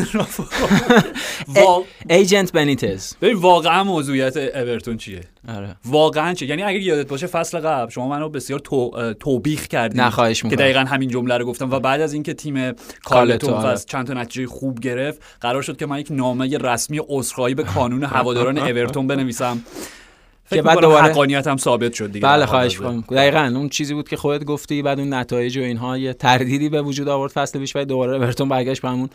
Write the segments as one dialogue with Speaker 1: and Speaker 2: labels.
Speaker 1: ایجنت بنیتز.
Speaker 2: ببین واقعا موضوعیت اورتون چیه؟
Speaker 1: آره.
Speaker 2: واقعا چیه؟ یعنی اگه یادت باشه فصل قبل شما منو بسیار تو... توبیخ کردید
Speaker 1: نه خواهش
Speaker 2: که دقیقا همین جمله رو گفتم. و بعد از اینکه تیم
Speaker 1: کارلتو،
Speaker 2: کارلتون
Speaker 1: آره.
Speaker 2: چند تا نتیجه خوب گرفت قرار شد که من یک نامه رسمی عذرخواهی به کانون هواداران اورتون بنویسم.
Speaker 1: که بعد دوباره-
Speaker 2: حقانیتم ثابت شد دیگه
Speaker 1: بله خواهش می‌کنم. دقیقا اون چیزی بود که خودت گفتی بعد اون نتایج و اینها یه تردیدی به وجود آورد فصل پیش و دوباره اورتون برگشت به همون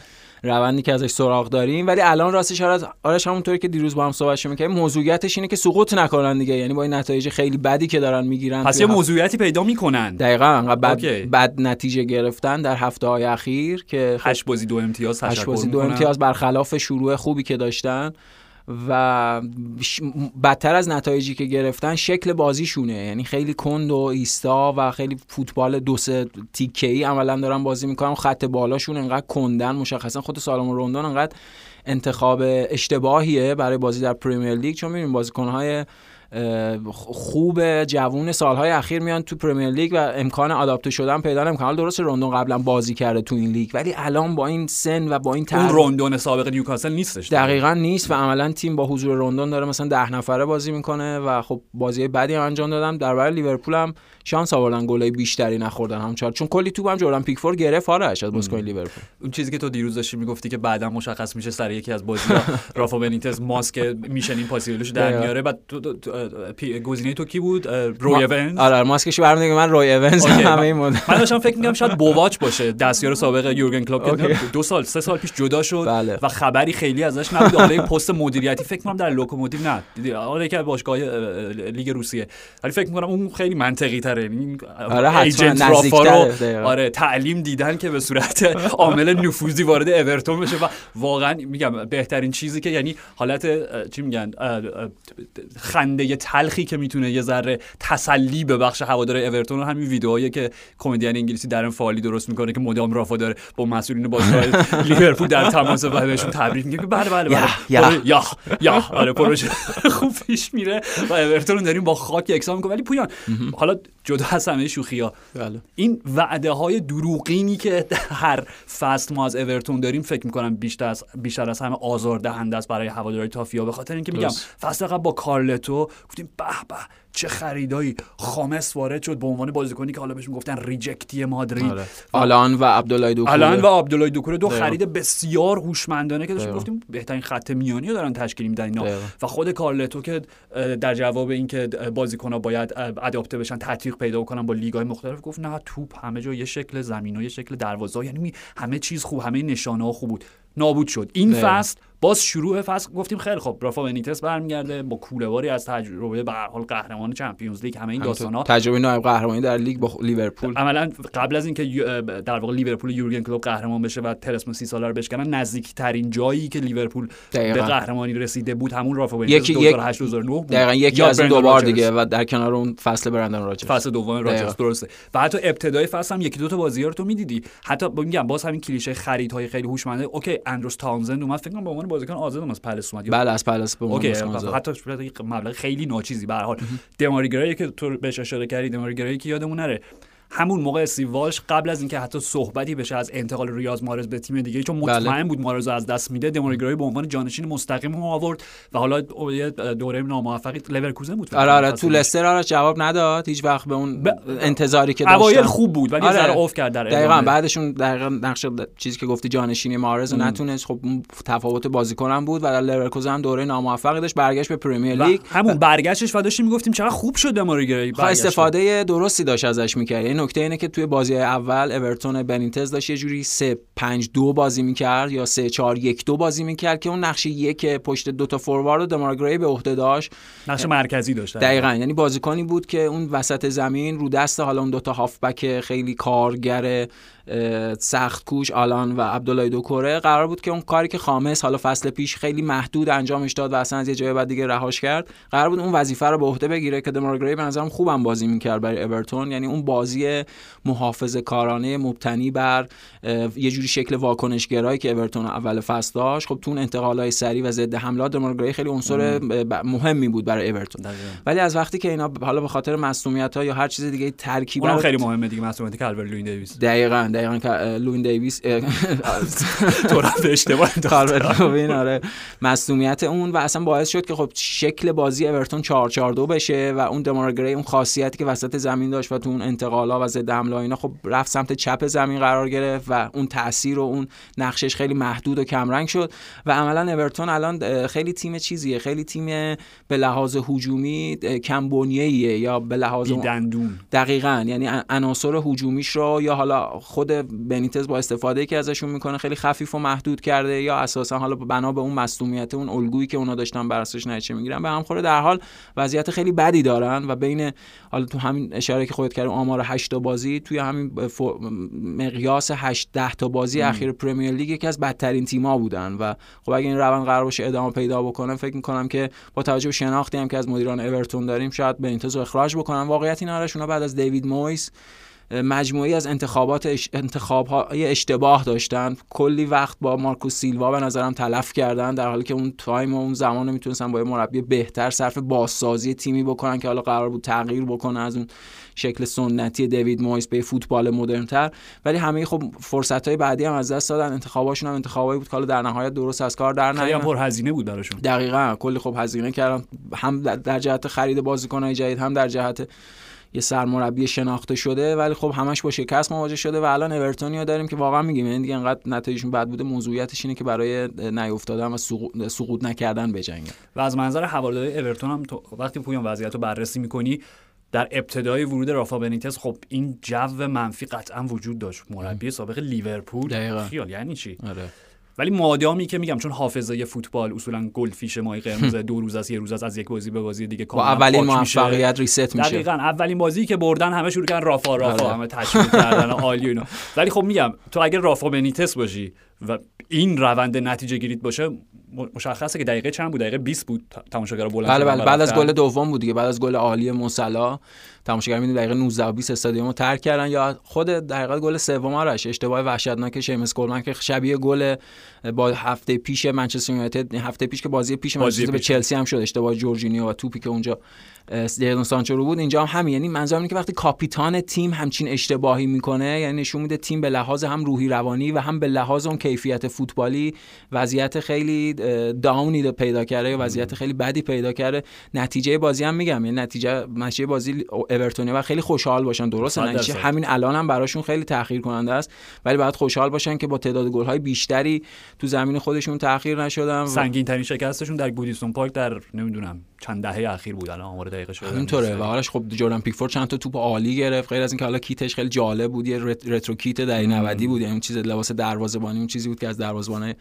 Speaker 1: روندی که ازش سراغ داریم. ولی الان راستش آرش آرش همونطوری که دیروز با هم صحبت می‌کردیم موضوعیتش اینه که سقوط نکنن دیگه. یعنی با این نتایج خیلی بدی که دارن می‌گیرن
Speaker 2: پس یه موضوعیتی پیدا می‌کنن.
Speaker 1: دقیقا OK. بد نتیجه گرفتن در هفته های اخیر که خب
Speaker 2: هشت بازی دو امتیاز
Speaker 1: هشت
Speaker 2: تشکر
Speaker 1: بازی دو. امتیاز برخلاف شروع خوبی که داشتن. و بدتر از نتایجی که گرفتن شکل بازیشونه. یعنی خیلی کند و ایستا و خیلی فوتبال دو سه تیکه ای عملا دارن بازی می‌کنن. خط بالاشون انقدر کندن مشخصا خود سالومون روندون انقدر انتخاب اشتباهیه برای بازی در پریمیر لیگ. چون می‌بینیم بازیکنهای خوب جوون سالهای اخیر میان تو پریمیر لیگ و امکان آداپته شدن پیدا نمی‌کنن. حالا درست روندون قبلا بازی کرده تو این لیگ ولی الان با این سن و با این
Speaker 2: اون
Speaker 1: تر
Speaker 2: روندون سابق نیوکاسل نیستش.
Speaker 1: دقیقا نیست و عملا تیم با حضور روندون داره مثلا ده نفره بازی می‌کنه و خب بازی بدی هم انجام دادن. در برای لیورپول هم شانس آوردن گلای بیشتری نخوردن همچنان. چون کلی توپ هم جردن. پیکفورد گرفت آرش از بازیکن لیورپول.
Speaker 2: اون چیزی که تو دیروز داشتی می‌گفتی که بعدا مشخص میشه سر یکی از بازی رافا بنیتز ماسک Mission Impossible ش در. میاره. بعد گزینه تو کی بود؟ روی ایوانز
Speaker 1: آره ماسکش برمیاد من روی
Speaker 2: ایوانز
Speaker 1: همه این مدت.
Speaker 2: من داشتم فکر می‌کردم شاید بوواچ باشه دستیار سابق یورگن کلوپ که. دو سال سه سال پیش جدا شد
Speaker 1: بله.
Speaker 2: و خبری خیلی ازش نبود. حالا پست مدیریتی فکر کنم در لوکوموتیو نه. دیدی حالا که باشگاه اه، لیگ روسیه. ولی فکر می‌کنم اون خیلی منطقی تره یعنی
Speaker 1: آره،
Speaker 2: ایجنت
Speaker 1: نزدیک‌تره،
Speaker 2: رافا رو
Speaker 1: دقیقا.
Speaker 2: آره تعلیم دیدن که به صورت عامل نفوذی وارد اورتون بشه و واقعا میگم بهترین چیزی که یعنی حالت چی میگن اه، خنده تلخی که می‌تونه یه ذره تسلی ببخشه هوادار اورتون همین ویدئویی که کمدین انگلیسی درن فالی درست می‌کنه که مدام رافا داره با مسئولین باشگاه لیورپول در تماس و بهشون تبریک میگه که بله بله بله.
Speaker 1: یا،
Speaker 2: یا آره پروژه خوب پیش میره و اورتون داریم با خاک یکسان می‌کنه ولی پویان حالا جدا از همه شوخی ها
Speaker 1: بله.
Speaker 2: این وعده های دروغینی که در هر فصل ما از اورتون داریم فکر می‌کنم بیشتر از بیشتر از همه آزاردهنده است برای هواداری تافیا. به خاطر اینکه میگم. فصل قبل با کارلتو گفتیم به به چه خریدایی خامس وارد شد به عنوان بازیکنی که حالا بهش می‌گفتن ریجکتی مادرید
Speaker 1: آره. آلان و عبدالله دوکوره
Speaker 2: الان و عبدالله دوکوره دو. خرید بسیار هوشمندانه که داشتیم. گفتیم بهترین خط میانی رو دارن تشکیل میدن اینا. و خود کارلتو که در جواب اینکه بازیکن‌ها باید اه، اداپته بشن تطبیق پیدا کنن با لیگ‌های مختلف گفت نه توپ همه جا یه شکل زمین و یه شکل دروازه یعنی همه چیز خوب همه نشانه ها خوب بود نابود شد. این
Speaker 1: دقیقا.
Speaker 2: فصل باز شروع فصل گفتیم خیلی خب رافا بنیتس برمیگرده با کوله‌باری از تجربه به هر حال قهرمان چمپیونز لیگ همه این داستانا.
Speaker 1: تجربه نایب قهرمانی در لیگ با لیورپول.
Speaker 2: عملا قبل از اینکه در واقع لیورپول یورگن کلوپ قهرمان بشه و تلسمو سی ساله رو بشکنن نزدیک ترین جایی که لیورپول
Speaker 1: دقیقاً.
Speaker 2: به قهرمانی رسیده بود همون رافا بنیتز 2008 2009 بود.
Speaker 1: دقیقا یکی از این دو بار. دیگه و در کنار اون فصل برندن راجرز.
Speaker 2: فصل دوم. راجرز درسته. و حتی ابتدای فصل هم یکی دو تا بازی‌ها رو تو می‌دیدی. حتی میگم باز همین کلیشه خریدهای خیلی هوشمنده. OK اندروس تاونزند اومد فکر کنم به عنوان بازیکن آزاد اومد از پالاس اومد
Speaker 1: بله از پالاس به OK آزاد.
Speaker 2: حتی مبلغ خیلی ناچیزی به هر حال. دماری گری‌ای که تو بهش اشاره کردی دماری گری‌ای که یادمون نره. همون موقع استیو والش قبل از اینکه حتی صحبتی بشه از انتقال ریاض مارز به تیم دیگه چون مطمئن
Speaker 1: بله.
Speaker 2: بود مارز از دست میده دموریگرایی به عنوان جانشین مستقیم رو آورد و حالا دوره ناموفقی لورکوزن بود
Speaker 1: آره آره تو. لستر آره جواب نداد هیچ وقت به اون
Speaker 2: ب-
Speaker 1: انتظاری که داشتن
Speaker 2: اوایل خوب بود ولی
Speaker 1: آره.
Speaker 2: ذره اوف کرد در
Speaker 1: دقیقا
Speaker 2: ادامه.
Speaker 1: بعدشون دقیقا نقش چیزی که گفتی جانشینی مارز نتونست خب تفاوت بازیکنم بود و در لورکوزن هم دوره ناموفقی داشت برگشت به پرمیر لیگ
Speaker 2: همون برگشتش و داشتیم می‌گفتیم چقدر خوب شد دموریگرایی
Speaker 1: خب استفاده درستی داشت ازش می‌کرد یعنی نکته اینه که توی بازی اول اورتون بنیتز داشت یه جوری 3 5 2 بازی می‌کرد یا 3 4 1 2 بازی می‌کرد که اون نقش یک پشت دو تا فوروارد دمارگری به عهده داشت.
Speaker 2: نقش مرکزی داشت.
Speaker 1: دقیقا. یعنی بازیکنی بود که اون وسط زمین رو دست حالا اون دو تا هافبک خیلی کارگر سخت کوش آلان و عبدالله دوکوره قرار بود که اون کاری که خامس حالا فصل پیش خیلی محدود انجامش داد و اصلا از یه جای بعد دیگه رهاش کرد قرار بود اون وظیفه رو به عهده بگیره که دمارگری به نظرم خوبم بازی می‌کرد برای اورتون. یعنی اون بازی محافظه کارانه مبتنی بر یه جوری شکل واکنشگرایی که اورتون اول فصل داشت. خب تو اون انتقالای سریع و ضد حملات دمارگری خیلی عنصر مهمی بود برای اورتون. ولی از وقتی که اینا حالا به خاطر مصدومیت ها یا هر چیز دیگه ترکیب
Speaker 2: خیلی مهمه دیگه مصدومیت کالور لوین دیویس.
Speaker 1: دقیقاً دقیقا لوین دیویس
Speaker 2: تو اشتباه
Speaker 1: آره مصدومیت اون و اصلا باعث شد که خب شکل بازی اورتون 4 4 2 بشه و اون دمارای گری اون خاصیتی که وسط زمین داشت و تو اون و ضد حمله اینا خب رفت سمت چپ زمین قرار گرفت و اون تاثیر و اون نقشش خیلی محدود و کمرنگ شد و عملا اورتون الان خیلی تیم چیزیه خیلی تیم به لحاظ هجومی کم بنیه‌ایه یا به لحاظ
Speaker 2: دندون.
Speaker 1: دقیقاً یعنی عناصر هجومیش رو یا حالا خود بنیتز با استفاده که ازشون می‌کنه خیلی خفیف و محدود کرده یا اساسا حالا بنا به اون مصونیت اون الگویی که اونا داشتن بر اساسش نتیجه می‌گیرن. به هم خوره در حال وضعیت خیلی بدی دارن و بین حالا تو همین اشاره که خودت کردی آمار 8 تا بازی توی همین مقیاس 8 10 تا بازی ام. اخیر Premier League یکی از بدترین تیم‌ها بودن و خب اگه این روند قرار باشه ادامه پیدا بکنه فکر می‌کنم که با توجه به شناختی هم که از مدیران اورتون داریم شاید بنیتز رو اخراج بکنن واقعیت این آره بعد از دیوید مویس مجموعی از انتخابات انتخاب های اشتباه داشتن. کلی وقت با مارکوس سیلوا به نظرم تلف کردن در حالی که اون تایم و اون زمان می‌تونستن با مربی بهتر صرف بازسازی تیمی بکنن که حالا قرار بود تغییر بکنه از اون شکل سنتی دیوید مویس به فوتبال مدرنتر. ولی همه خب فرصت های بعدی هم از دست دادن. انتخاباشون هم انتخابایی بود که حالا در نهایت درست از کار در
Speaker 2: نیامد پر هزینه بود براشون.
Speaker 1: دقیقاً. کلی خب هزینه کردن. هم در جهت خرید بازیکن‌های جدید هم در جهت یه سرمربی شناخته شده ولی خب همش با شکست مواجه شده و الان اورتونیو داریم که واقعا میگیم این یعنی دیگه انقدر نتایجشون بد بوده موضوعیتش اینه که برای نیافتادن و سقوط نکردن بجنگن
Speaker 2: و از منظر هواداری اورتون هم وقتی پویان وضعیت رو بررسی می‌کنی در ابتدای ورود رافا بنیتس خب این جو منفی قطعا وجود داشت. مربی سابق لیورپول. خیال یعنی چی؟
Speaker 1: آره.
Speaker 2: ولی مادامی که میگم چون حافظه فوتبال اصولا فیش مای قرمز دو روز از یه روز از یک بازی به بازی دیگه
Speaker 1: با اولین موفقیت ریست میشه.
Speaker 2: دقیقاً. اولین بازی که بردن همه شروع کردن رافا رافا آره. همه تشویق کردن عالی اینا. ولی خب میگم تو اگر رافا بنیتس باشی و این روند نتیجه گیرید باشه مشخصه که دقیقه چند بود؟ دقیقه 20 بود تماشاگر بلند
Speaker 1: بله بله. بعد از گل دوم بود دیگه. بعد از گل عالی موسلا. تماشاگر می‌دونی دقیقه 19 و 20 استادیومو ترک کردن. یا خود دقیقه گل سوم آرش. اشتباه وحشتناک شیمس کولمن که شبیه گل با هفته پیش منچستر یونایتد هفته پیش که بازی پیش منچستر به چلسی هم شد. اشتباه جورجینیو و توپی که اونجا جیدون سانچو رو بود. اینجا هم همین. یعنی منظورم اینه که وقتی کاپیتان تیم همچین اشتباهی می‌کنه یعنی نشون میده تیم به لحاظ هم روحی روانی و هم به لحاظ اون کیفیت فوتبالی وضعیت خیلی داونی پیدا کرده یا وضعیت خیلی بدی پیدا کرده. نتیجه بازی هم میگم. یعنی نتیجه نتیجه بازی اورتونی و خیلی خوشحال باشن. درسته نتیجه همین الان هم براشون خیلی تاخیر کننده است. ولی باید خوشحال باشن که با تعداد گل های بیشتری تو زمین خودشون تاخیر نشدن
Speaker 2: سنگین ترین شکستشون در گودیسون پارک در نمی‌دونم چند دهه اخیر بود. الان آمار دقیقه شده
Speaker 1: اینطوره و حالش خب جردن پیکفورد چند تا توپ عالی گرفت. غیر از اینکه حالا کیتش خیلی جالب بود یه retro kit دهه 90 بود. یعنی چیز لباس دروازه‌بانی اون چیزی بود که از دروازه‌بان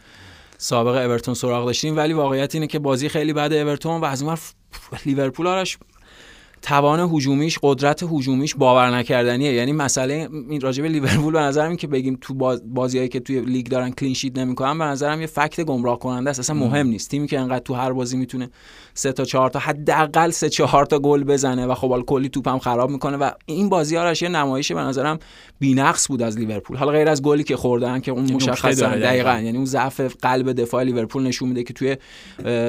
Speaker 1: سابق اورتون سراغ داشتیم. ولی واقعیت اینه که بازی خیلی بد اورتون و از اون لیورپول آرش توان هجومیش قدرت هجومیش باور نکردنیه. یعنی مسئله این راجب لیورپول به نظرم این که بگیم تو بازیایی که توی لیگ دارن clean sheet نمی‌کنن به نظرم یه fact گمراه کننده است. اصلا مهم نیست. تیمی که انقدر تو هر بازی می‌تونه سه تا چهار تا حداقل سه چهار تا گل بزنه و خب کلی توپم خراب می‌کنه و این بازی ها یه نمایش به نظرم بی‌نقص بود از لیورپول. حالا غیر از گلی که خوردن که اون مشخصا دقیقاً یعنی اون ضعف قلب دفاع لیورپول نشون میده که توی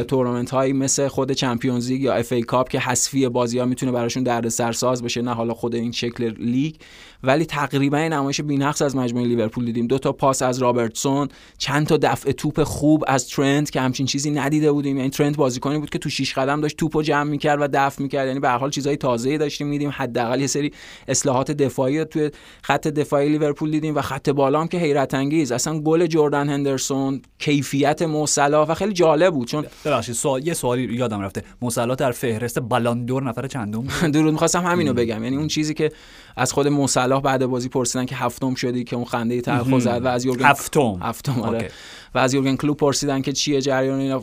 Speaker 1: تورنمنت هایی مثل خود Champions League یا FA Cup که حذفی بازی ها می‌تونه براشون درد سرساز بشه نه حالا خود این شکل لیگ. ولی تقریبا نمایش بی‌نقص از مجموعه لیورپول دیدیم. دو تا پاس از رابرتسون چند تا دفع توپ خوب از ترنت که همچین چیزی ندیده بودیم. یعنی ترنت بازیکنی بود که تو شیش قدم داشت توپو جمع می‌کرد و دفع می‌کرد. یعنی به هر حال چیزای تازه‌ای داشتیم میدیدیم. حداقل یه سری اصلاحات دفاعی توی خط دفاعی لیورپول دیدیم و خط بالا هم که حیرت انگیز. اصلا گل جردن هندرسون کیفیت موسلا و خیلی جالب بود چون
Speaker 2: ببخشید سوال یه سوالی یادم رفته. موسلا در فهرست بالاندور نفر چند چندم
Speaker 1: درود می‌خواستم همینو بگم. یعنی اون چیزی که از خود مصلاح بعد بازی پرسیدن که هفتم شدی که اون خنده تلخ زد و از یورگن
Speaker 2: هفتم.
Speaker 1: هفتم آره. و از یورگن کلوب پرسیدن که چیه جریان اینا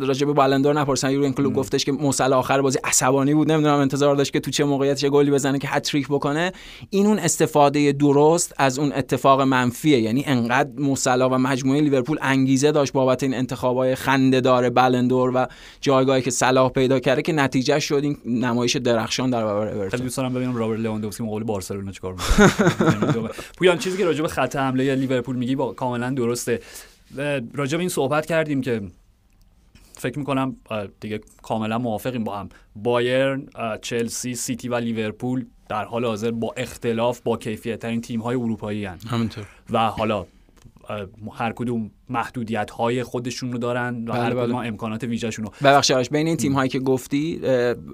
Speaker 1: راجع به بالندور نپرسیدن یورگن کلوب گفتش که مصلا آخر بازی عصبانی بود. نمی‌دونم انتظار داشت که تو چه موقعیت چه گلی بزنه که هتریک بکنه. این اون استفاده درست از اون اتفاق منفیه. یعنی انقدر مصلا و مجموعه لیورپول انگیزه داشت بابت این انتخابای خنده‌دار بلندور و جایگاهی که صلاح پیدا کرده که نتیجه شد. این نمایش درخشان در برابر اورتون
Speaker 2: خیلی دوست دارم ببینم رابرت لواندوفسکی مقابل بارسلونا چیکار می‌کنه؟ پویان چیزی که راجع به خط حمله لیورپول میگی با کاملا درسته. راجع به این صحبت کردیم که فکر می‌کنم دیگه کاملا موافقیم با هم. بایرن چلسی سیتی و لیورپول در حال حاضر با اختلاف با کیفیت ترین تیم های اروپایی هن.
Speaker 1: همینطور.
Speaker 2: و حالا هر کدوم محدودیت های خودشون رو دارن و
Speaker 1: بله
Speaker 2: هر
Speaker 1: بله.
Speaker 2: کدوم امکانات ویژه‌شون رو.
Speaker 1: ببخشید بین این تیم هایی که گفتی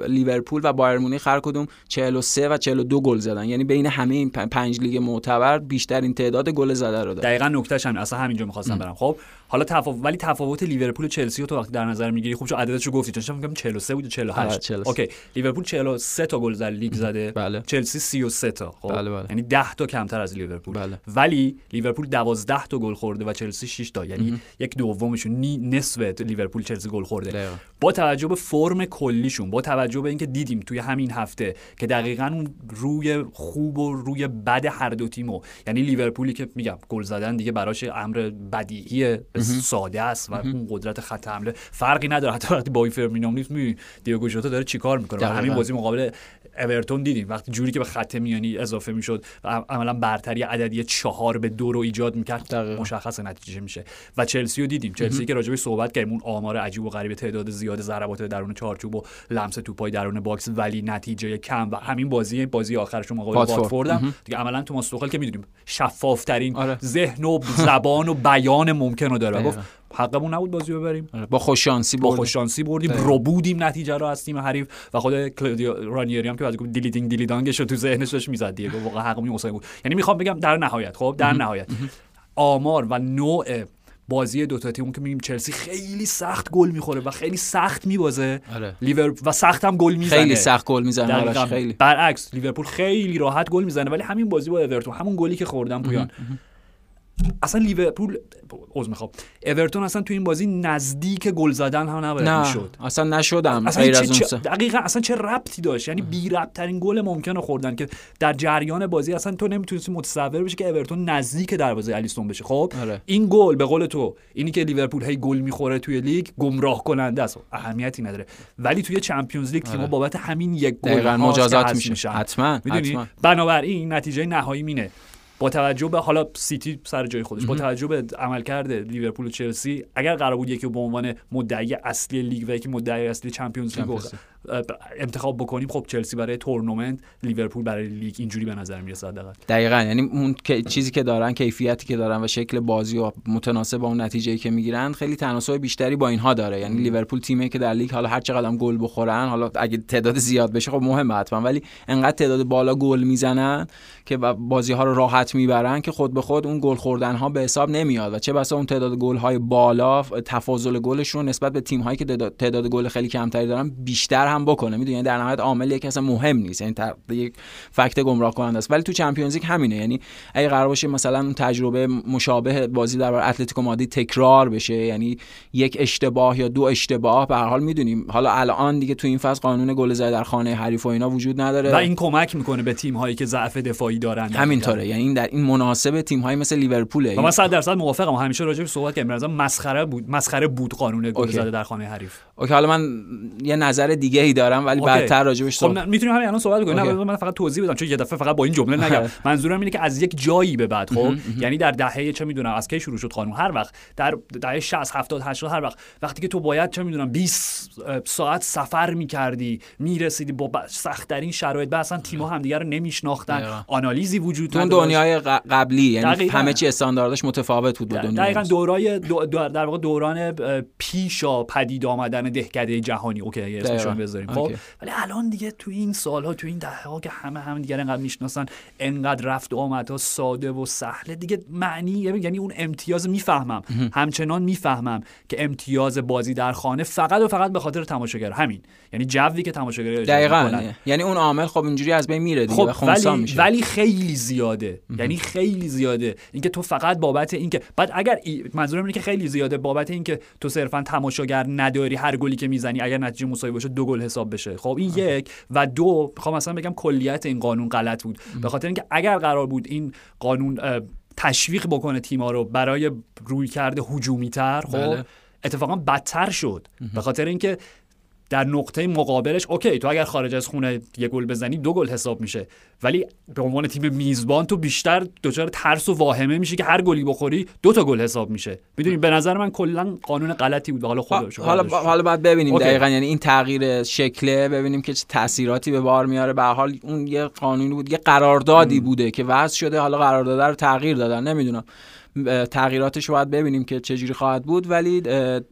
Speaker 1: لیورپول و بایرن مونیخ هر کدوم 43 و 42 گل زدن. یعنی بین همه این پنج لیگ معتبر بیشترین تعداد گل زده رو دارن.
Speaker 2: دقیقاً نکتهش همین اصلا همینجا می‌خواستم برم. خب حالا تفاوت ولی تفاوت لیورپول و چلسی رو تو وقتی در نظر می‌گیری خوب چون عددش رو گفتی چون میگم 43 بود و 48 okay لیورپول 43 تا گل در لیگ زده.
Speaker 1: بله.
Speaker 2: چلسی 33 تا خب؟
Speaker 1: بله بله.
Speaker 2: یعنی 10 تا کمتر از لیورپول.
Speaker 1: بله.
Speaker 2: ولی لیورپول 12 تا گل خورده و چلسی 6 تا. یعنی یک دومشون نی نصف لیورپول چلسی گل خورده.
Speaker 1: دقیقا.
Speaker 2: با توجه به فرم کلیشون با توجه به اینکه دیدیم توی همین هفته که دقیقا اون روی خوب و روی بد هر دو تیمو یعنی لیورپولی که میگم گل زدن دیگه براش امر بدیهی ساده است و اون قدرت خط حمله. فرقی نداره. حتی وقتی با فرمینو نیست می دیگو ژوتا داره چیکار می‌کنه؟ همین بازی مقابل اورتون دیدیم. وقتی جوری که به خط میانی اضافه می‌شد و عملا برتری عددی چهار به دو رو ایجاد می‌کرد مشخص نتیجه میشه. و چلسی رو دیدیم. چلسی که راجبش صحبت کردیم اون آمار عجیب و غریب تعداد زیاد ضربات درون چارچوب و لمس توپای درون box ولی نتیجه کم و همین بازی بازی آخرشون مقابل واتفورد. هم دیگه عملا تو توخل که می‌دونیم شفاف ترین
Speaker 1: آره.
Speaker 2: ذهن و زبان و بیان ممکن رو داره. گفت حقمون نبود بازی ببریم
Speaker 1: با خوششانسی
Speaker 2: با خوششانسی بردیم. ربودیم نتیجه رو از تیم حریف. و خود کلودیو رانیری هم که بعد گفت dilly ding dilly dong ش رو تو ذهنش داشت می‌زد دیگه. واقعا حقمون مساوی بود. یعنی می‌خوام بگم در نهایت خب؟ در نهایت. آمار و نوع بازی دو تا تیم که میگیم چلسی خیلی سخت گل می‌خوره و خیلی سخت میبازه.
Speaker 1: آره.
Speaker 2: لیور و سخت هم گل می‌زنه.
Speaker 1: خیلی سخت گل می‌زنه. خیلی.
Speaker 2: برعکس لیورپول خیلی راحت گل می‌زنه ولی همین بازی با اورتون همون گلی که خوردن پویان. اصلا لیورپول عذر می‌خوام اورتون اصلا تو این بازی نزدیک گل زدن هم نباید
Speaker 1: نه.
Speaker 2: می‌شد.
Speaker 1: اصلا نشدم
Speaker 2: اصلا غیر از اون دقیقا اصلا چه ربطی داشت؟ یعنی بی ربط ترین گل ممکنه خوردن که در جریان بازی اصلا تو نمی‌تونستی متصور بشی که اورتون نزدیک دروازه الیسون بشه. خب؟
Speaker 1: آره.
Speaker 2: این گل به قول تو اینی که لیورپول هی گل می‌خوره توی لیگ گمراه کننده است. اهمیتی نداره. ولی توی Champions League تیم‌ها
Speaker 1: آره.
Speaker 2: بابت همین یک گل
Speaker 1: مجازات
Speaker 2: میشه.
Speaker 1: حتما
Speaker 2: می‌دونی؟ بنابراین نتیجه نهایی همینه. با توجه به حالا سیتی سر جای خودش با توجه به عملکرد لیورپول و چلسی اگر قرار بود یکی به عنوان مدعی اصلی لیگ و یکی مدعی اصلی Champions League انتخاب بکنیم خب چلسی برای تورنمنت لیورپول برای لیگ اینجوری به نظر می‌رسه حداقل.
Speaker 1: دقیقا یعنی اون چیزی که دارن کیفیتی که دارن و شکل بازی و متناسب با اون نتیجه‌ای که می‌گیرن خیلی تناسب بیشتری با اینها داره. یعنی لیورپول تیمی که در لیگ حالا هر چقدر گل بخورن حالا اگه تعداد زیاد بشه خب مهمه حتما. ولی انقدر تعداد بالا گل می‌زنن که بازی ها رو راحت می‌برن که خود به خود اون گل خوردن ها به حساب نمیاد. و چه بسا اون تعداد گل های بالا تفاضل گلشون نسبت به تیم هایی که تعداد گل خیلی کمتری دارن بیشتر هم بکنه. می‌دونی؟ یعنی در نهایت عاملی که اصلا مهم نیست. یعنی یک فکت گمراه کننده است. ولی تو چمپیونز لیگ همینه. یعنی اگه قرار باشه مثلا اون تجربه مشابه بازی در اتلتیکو مادرید تکرار بشه یعنی یک اشتباه یا دو اشتباه به هر حال می‌دونیم. حالا الان دیگه تو این فصل قانون گل زدن در خانه حریف و اینا وجود نداره.
Speaker 2: و این کمک می‌کنه به تیم هایی که ضعف دفاعی دارن.
Speaker 1: همینطوره. یعنی این در این مناسب تیم های مثل لیورپول
Speaker 2: من 100 درصد موافقم. همیشه راجع به صحبت کردم مسخره بود مسخره بود قانون گل زدن در خانه حریف.
Speaker 1: اوکی حالا من یه نظر دیگه ای دارم ولی بعدتر راجبش
Speaker 2: خب می‌تونیم همین الان صحبت کنیم. نه من فقط توضیح بدم چون یه دفعه فقط با این جمله نگم. منظورم اینه که از یک جایی به بعد خب؟ یعنی در دهه چه می‌دونم از کی شروع شد قانون هر وقت در دهه 60 70 80 هر وقت. وقتی که تو باید چه می‌دونم 20 ساعت سفر می‌کردی می‌رسیدی با سخت ترین شرایط اصلا تیم‌ها همدیگه رو نمیشناختن. آنالیزی وجود
Speaker 1: نداشت. دنیای قبلی یعنی همه چی استانداردش متفاوت بود دنیا
Speaker 2: دقیقاً دورای دو در واقع دوران پیشا پدید آمدن دهکده جهانی. اوکی اسمشون. بذاریم. خب. ولی الان دیگه تو این سالها تو این دهها که همه هم دیگه انقدر می‌شناسن انقدر رفت و آمدها ساده و سهله دیگه معنی یعنی اون امتیاز می‌فهمم. همچنان می‌فهمم که امتیاز بازی در خانه فقط و فقط به خاطر تماشاگر. همین. یعنی جوی که تماشاگر
Speaker 1: دقیقاً. یعنی اون عامل خب اینجوری از بین میره دیگه
Speaker 2: خب ولی,
Speaker 1: میشه.
Speaker 2: ولی خیلی زیاده. یعنی خیلی زیاده. اینکه تو فقط بابت اینکه بعد اگر ای- منظورم اینه که خیلی زیاده بابت اینکه تو صرفا تماشاگر نداری هر گلی که می‌زنی اگر نتیجه مساوی باشه دو گل حساب بشه. خب این یک و دو می‌خوام مثلا بگم کلیت این قانون غلط بود. به خاطر اینکه اگر قرار بود این قانون تشویق بکنه تیما رو برای رویکرد هجومی تر خب
Speaker 1: بله.
Speaker 2: اتفاقا بدتر شد. به خاطر اینکه در نقطه مقابلش okay تو اگر خارج از خونه یه گل بزنی دو گل حساب میشه. ولی به عنوان تیم میزبان تو بیشتر دچار ترس و واهمه میشی که هر گلی بخوری دو تا گل حساب میشه. می‌دونی به نظر من کلا قانون غلطی بود. حالا خودش
Speaker 1: حالا حالا باید ببینیم
Speaker 2: okay.
Speaker 1: دقیقا یعنی این تغییر شکله ببینیم که چه تاثیراتی به بار میاره. به حال اون یه قانونی بود یه قراردادی بوده که وضع شده حالا قرارداد رو تغییر دادن نمی‌دونم. تغییراتش رو باید ببینیم که چجوری خواهد بود ولی به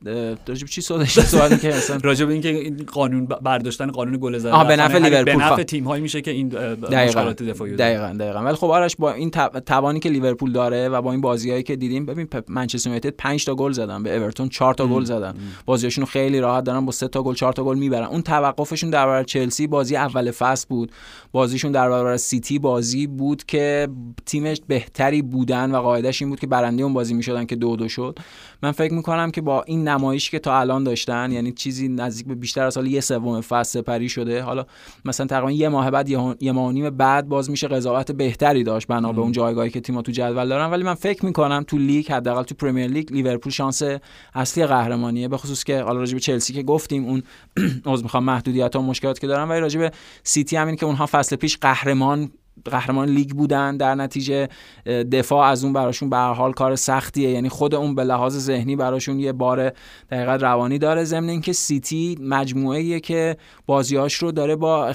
Speaker 1: چی صحبت سوالی که اصلا
Speaker 2: راجع به اینکه این قانون برداشتن قانون گل زدن
Speaker 1: به نفع لیورپول.
Speaker 2: به نفع. تیم هایی میشه که این مشکلات دفاعی.
Speaker 1: دقیقاً دقیقاً ولی خب آرش با این توانی که لیورپول داره و با این بازیایی که دیدیم ببین منچستر یونایتد 5 تا گل زدن به اورتون 4 تا گل زدن بازیاشون خیلی راحت دارن با 3 تا گل 4 تا گل می‌برن اون توقفشون در برابر چلسی بازی اول فصل بود بازیشون در برابر سیتی بازی بود که تیمش بهتری بودن و قاعدش این بود که برنده اون بازی می‌شدن که دو دو شد. من فکر می‌کنم که با این نمایشی که تا الان داشتن یعنی چیزی نزدیک به بیشتر از حال یه سوم فصل سپری شده. حالا مثلا تقریبا یه ماه بعد یه ماه نیم بعد باز میشه قضاوت بهتری داشت بنا به اون جایگاهی که تیم‌ها تو جدول دارن. ولی من فکر می‌کنم تو لیگ حداقل تو پرمیر لیگ لیورپول شانس اصلی قهرمانیه. به خصوص که حالا راجع به چلسی که گفتیم اون عذر می‌خوام محدودیت ها و مشکلاتی که دارن. ولی راجع به سیتی همین که اونها فصل پیش قهرمان قهرمان لیگ بودن در نتیجه دفاع از اون براشون به هر حال کار سختیه. یعنی خود اون به لحاظ ذهنی براشون یه بار دقیقا روانی داره. ضمن اینکه سیتی مجموعه که بازیاش رو داره با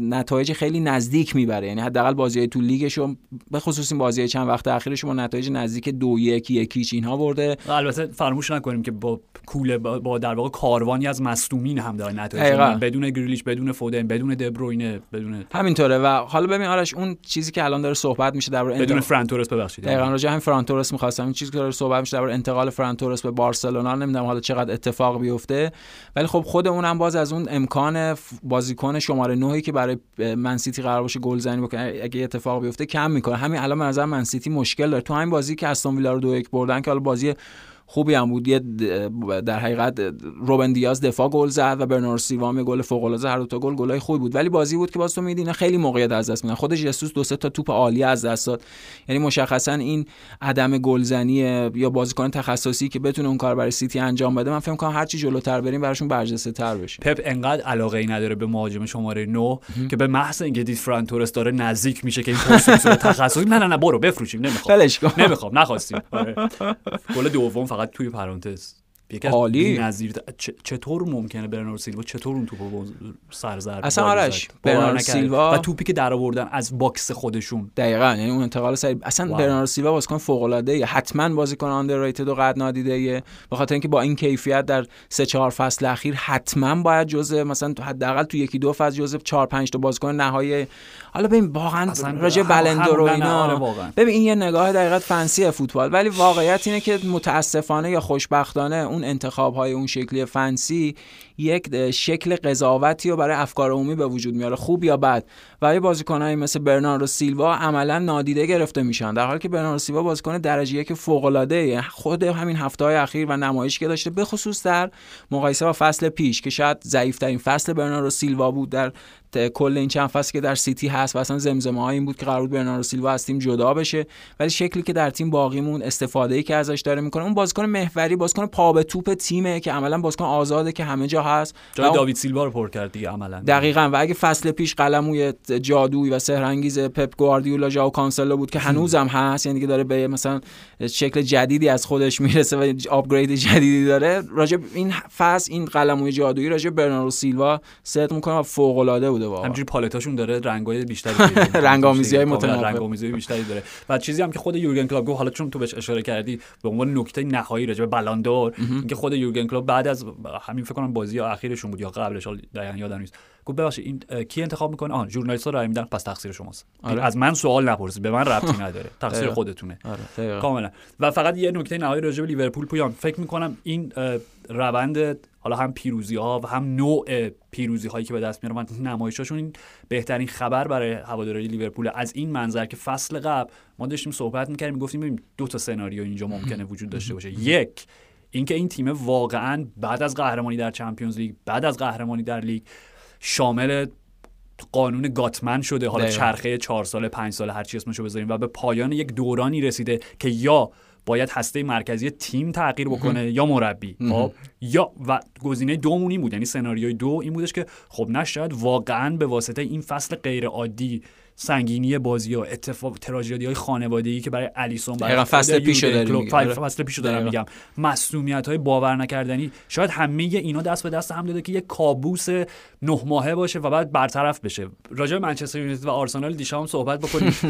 Speaker 1: نتایج خیلی نزدیک می‌بره. یعنی حداقل بازی تو لیگشون به خصوص این بازی چند وقت اخیرش با نتایج نزدیک دو یک یک هیچ اینها برده.
Speaker 2: البته فراموش نکنیم که با کوله با در واقع کاروانی از مصدومین هم داره نتایج. بدون گریلیش بدون فودن بدون دبروینه بدون
Speaker 1: همینطوره. و حالا ببین آرش اون چیزی که الان داره صحبت میشه درباره
Speaker 2: بدون
Speaker 1: انتقال-
Speaker 2: فران تورس ببخشید.
Speaker 1: دقیقا راجع همین فران تورس می‌خواستم. این چیزی که داره صحبت میشه درباره انتقال فران تورس به بارسلونا نمی‌دونم حالا چقدر اتفاق بیفته. ولی خب خود اونم باز از اون امکان بازیکن شماره 9 که برای من سیتی قرار باشه گلزنی بکنه اگه اتفاق بیفته کم می‌کنه. همین الان به نظر من سیتی مشکل داره. تو همین بازی که استون ویلا رو دو یک بردن که حالا بازی خوبی هم بود. در حقیقت روبن دیاز دفاع گل زد و هم یه گل فوق العاده هر دو تا گل گلای خوبی بود. ولی بازی بود که باز تو اینا خیلی موقعیت از دست میدن. خود جسوس دو سه تا توپ عالی از دست داد. یعنی مشخصا این عدم گلزنی یا بازیکن تخصصی که بتونه اون کار برای سیتی انجام بده من فکر کنم هر چی جلوتر بریم براشون برجسته تر بشه.
Speaker 2: پپ انقدر علاقه ای نداره به مهاجم شماره 9 که به محض اینکه دید فران تورس داره نزدیک میشه که این تخصصی نه نه نه برو بفروشیم. نمی‌خوام. نمی‌خوام. نخواستیم. آره. گل دوم فقط توی پرانتز
Speaker 1: عالی.
Speaker 2: بی‌نظیر چ- چطور ممکنه برناردو سیلوا چطور اون توپو با سر ضرب
Speaker 1: اصلا آرش،
Speaker 2: زد؟ نکردم.
Speaker 1: سیلوا-
Speaker 2: و توپی که در آوردن از box خودشون
Speaker 1: دقیقا یعنی اون انتقال سریع اصلا
Speaker 2: wow.
Speaker 1: برناردو سیلوا بازیکن فوق العاده ای حتما بازیکن underrated و قد نادیده به خاطر اینکه با این کیفیت در سه چهار فصل اخیر حتما باید جزء مثلا تو حداقل تو یکی دو فصل جزء چهار پنج تا بازیکن نهایی حالا ببین واقعا راجع بلندور و
Speaker 2: آره،
Speaker 1: اینا
Speaker 2: واقعا.
Speaker 1: ببین این یه نگاه دقیقت فنسی فوتبال ولی واقعیت اینه که متاسفانه یا خوشبختانه اون انتخاب های اون شکلی فنسی یک شکل قضاوتی رو برای افکار عمومی به وجود میاره خوب یا بد. و یه بازیکنایی مثل برناردو سیلوا عملا نادیده گرفته میشن در حالی که برناردو سیلوا بازیکن درجه یک فوق العاده خود همین هفته های اخیر و نمایشی که داشته به خصوص در مقایسه با فصل پیش که شاید ضعیفترین فصل برناردو سیلوا بود در کل این چند فصل که در سیتی هست و اصلا زمزمه این بود که قرار بود برناردو سیلوا از تیم جدا بشه. ولی شکلی که در تیم باقی موند استفاده ای که ازش داره می‌کنه اون بازیکن محوری بازیکن پا به توپ تیمه که عملا بازیکن آزاده که همه جا هست.
Speaker 2: جای
Speaker 1: اون-
Speaker 2: داوید سیلوا رو پر کرد دیگه عملا.
Speaker 1: دقیقا. و اگه فصل پیش قلموی جادویی و سحرانگیز پپ گواردیولا ژائو کانسلو بود که هنوزم هست یعنی که داره به مثلا شکل جدیدی از خودش می‌رسه و upgrade جدیدی داره راجع این فصل این قلموی جادویی راجع به برناردو سیلوا صدق می‌کنه و فوق العاده بود بوده واقعا.
Speaker 2: همینجوری پالتشون داره رنگای بیشتری
Speaker 1: رنگامیزی‌های متنوع.
Speaker 2: رنگامیزی بیشتری داره. و چیزی هم که خود یورگن کلوپ گفت حالا چون تو بهش اشاره کردی به عنوان نکته نهایی راجع به بلاندور اینکه خود یورگن کلوپ بعد از همین فکر کنم بازی اخیرشون بود یا قبلش دقیقاً یادم نیست. گفت ببخشید این کی انتخاب می‌کنه؟ آن ژورنالیست‌ها رای میدن پس تقصیر شماست. آره. از من سوال نپرسید به من ربطی نداره. تقصیر. خودتونه. آره. کاملا. و فقط یه نکته نهایی راجع به لیورپول پویان. فکر می‌کنم این روند حالا هم پیروزی ها و هم نوع پیروزی هایی که به دست میارن نمایشاشون این بهترین خبر برای هواداری لیورپول از این منظر که فصل قبل ما داشتیم صحبت می‌کردیم می‌گفتیم ببین دو تا سناریو اینجا ممکنه وجود داشته باشه. یک اینکه این تیم واقعا بعد از قهرمانی در چمپیونز لیگ بعد از قهرمانی در لیگ شامل قانون گاتمن شده. حالا چرخه چهار ساله پنج ساله هر چی اسمشو بذاریم و به پایان یک دورانی رسیده که یا باید هسته مرکزی تیم تغییر بکنه یا مربی. خب یا و گزینه دومونی بود. یعنی سناریوی دو این بودش که خب نه شاید واقعا به واسطه این فصل غیر عادی سنگینی بازی ها اتفاق تراژدی های خانوادگی که برای الیسون برای
Speaker 1: فصل پیشو داریم
Speaker 2: آره. فصل پیشو دارم میگم. مسئولیت های باور نکردنی شاید همه اینا دست به دست هم داده که یه کابوس نه ماهه باشه و بعد برطرف بشه. راجع منچستر یونایتد و آرسنال دیشب صحبت بکنیم.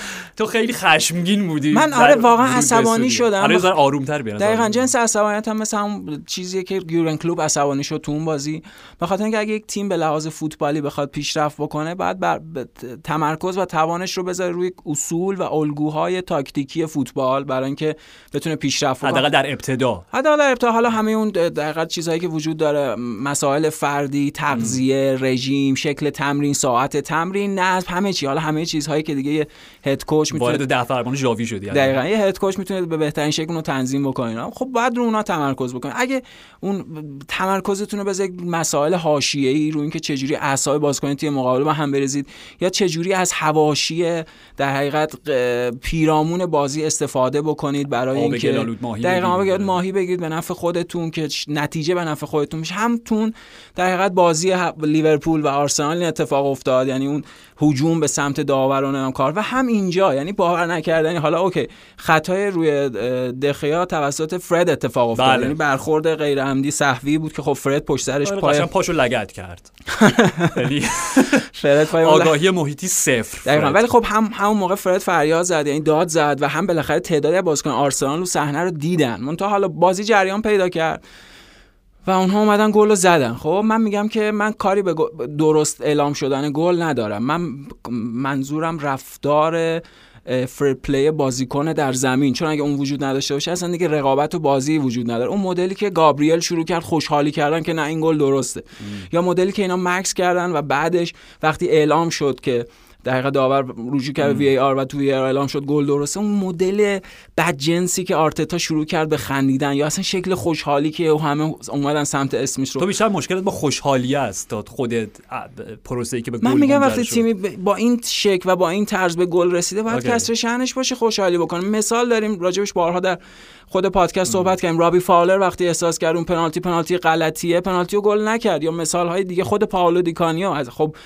Speaker 2: تو خیلی خشمگین بودی.
Speaker 1: من آره واقعا عصبانی شدم.
Speaker 2: آره زر آرومتر بیان
Speaker 1: دقیقاً جنس عصبانیت هم مثل چیزیه که یورن کلوب عصبانی شد تو اون بازی. به خاطر اینکه اگه یک تیم به لحاظ فوتبالی بخواد پیشرفت بکنه بعد بر تمرکز و توانش رو بذاره روی اصول و الگوهای تاکتیکی فوتبال برای اینکه بتونه پیشرفت
Speaker 2: کنه حداقل در ابتدا.
Speaker 1: حداقل در ابتدا. حالا همه اون دقیقاً چیزهایی که وجود داره مسائل فردی تغذیه رژیم شکل تمرین ساعت تمرین نظم همه چی. حالا همه چیزهایی که دیگه هد کوچ
Speaker 2: می‌تونه وارد ده فرمان ژاوی شدی
Speaker 1: دقیقاً. یه هد کوچ می‌تونه به بهترین شکل رو تنظیم بکنه خب بعد رو اونا تمرکز بکنه. اگه اون تمرکزتون رو بذارید مسائل حاشیه‌ای رو اینکه چجوری اعصاب بازیکن تیم مقابل با هم برزید یا چجوری از حواشی در حقیقت پیرامون بازی استفاده بکنید برای اینکه دقیقاً بگید ماهی بگیرید به نفع خودتون که نتیجه به نفع خودتون میشه. همتون در حقیقت بازی لیورپول و آرسنال این اتفاق افتاد. یعنی اون هجوم به سمت داوران کار و هم اینجا یعنی باور نکردنی. حالا اوکی خطای روی دخیا توسط فرد اتفاق افتاد. بله. یعنی برخورد غیر عمدی صحوی بود که خب فرد پشت سرش
Speaker 2: آره، پای پاشو لگد کرد. فرد پای آگاهی محیطی صفر.
Speaker 1: دقیقاً. ولی خب هم همون موقع فرد فریاد زد یعنی داد زد و هم بالاخره تعدادی از بازیکن آرسنال رو صحنه رو دیدن. من تا حالا بازی جریان پیدا کرد. و اونها اومدن گل رو زدن. خب من میگم که من کاری به درست اعلام شدن گل ندارم. من منظورم رفتار fair play بازیکن در زمین. چون اگه اون وجود نداشته باشه اصلا دیگه رقابت و بازی وجود نداره. اون مدلی که گابریل شروع کرد خوشحالی کردن که نه این گل درسته. یا مدلی که اینا مکث کردن و بعدش وقتی اعلام شد که دقیقه داور رجوع کرد VAR و تو VAR اعلام شد گل درسته اون مدل بدجنسی که آرتتا شروع کرد به خندیدن یا اصلا شکل خوشحالی که همه اومدن سمت اسمیت رو
Speaker 2: تو بیشتر مشکلت با خوشحالی است تا خودت ای که به
Speaker 1: من میگم وقتی تیمی با این شکل و با این طرز به گل رسیده باید کسر شأنش باشه خوشحالی بکنه. مثال داریم راجبش بارها در خود پادکست صحبت کردیم. رابی فاولر وقتی احساس کرد اون پنالتی پنالتی غلطیه پنالتی رو گل نکرد. یا مثال های دیگه خود پاولو دیکانیو از خب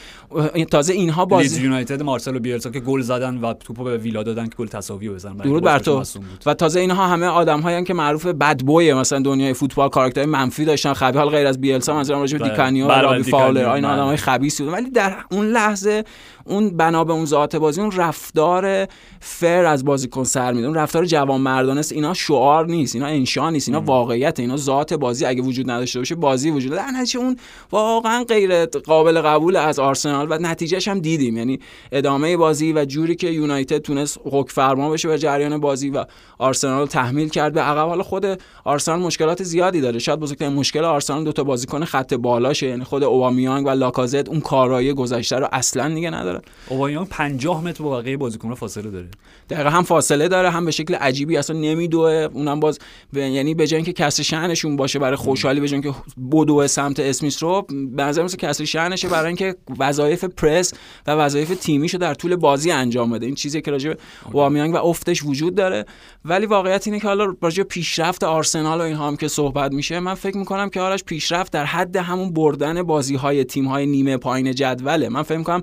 Speaker 1: تازه اینها بازی
Speaker 2: یونایتد مارسلو بیلسا که گل زدن و توپو به ویلا دادن که گل تساوی بزنن.
Speaker 1: درود بر تو. و تازه اینها همه آدم هایی که معروف bad boy مثلا دنیای فوتبال کاراکتر منفی داشتن. خبی حال غیر از بیلسا مثلا راجع به دیکانیو و رابی فاولر اینا آدمای بله. خبیثی بودن ولی در اون لحظه اون بنا به اون ذات بازی اون رفتار فر از بازیکن سر میده. اون رفتار جوان مردانه است. اینا شعار نیست. اینا انشا نیست. اینا واقعیت. اینا ذات بازی. اگه وجود نداشته باشه بازی وجود نتیجه اون واقعا غیر قابل قبول از آرسنال و نتیجهش هم دیدیم. یعنی ادامه بازی و جوری که یونایتد تونست حکم فرما بشه به جریان بازی و آرسنال تحمیل کرد به عقب. حالا خود آرسنال مشکلات زیادی داره. شاید بزرگترین مشکل آرسنال دو تا بازیکن خط بالاشه. یعنی خود اوبامیانگ و لاکازت اون کارایی گذشته رو اصلا دیگه نداره.
Speaker 2: اوبامیانگ 50 متر با بقیه بازیکن فاصله داره.
Speaker 1: دقیقا هم فاصله داره هم به شکل عجیبی اصلا نمیدوه. اونم باز یعنی به جای اینکه کسر شأنشون باشه برای خوشحالی به جای اینکه بدو سمت اسمیس رو به نظر کسر شأنشه برای اینکه وظایف پرس و وظایف تیمیشو در طول بازی انجام بده. این چیزی که راجع به اوبامیانگ و افتش وجود داره. ولی واقعیت اینه که حالا راجع پیشرفت آرسنال و اینها هم که صحبت میشه من فکر می‌کنم که آرش پیشرفت در حد همون بردن بازی های تیم های نیمه پایین جدوله. من فکر می‌کنم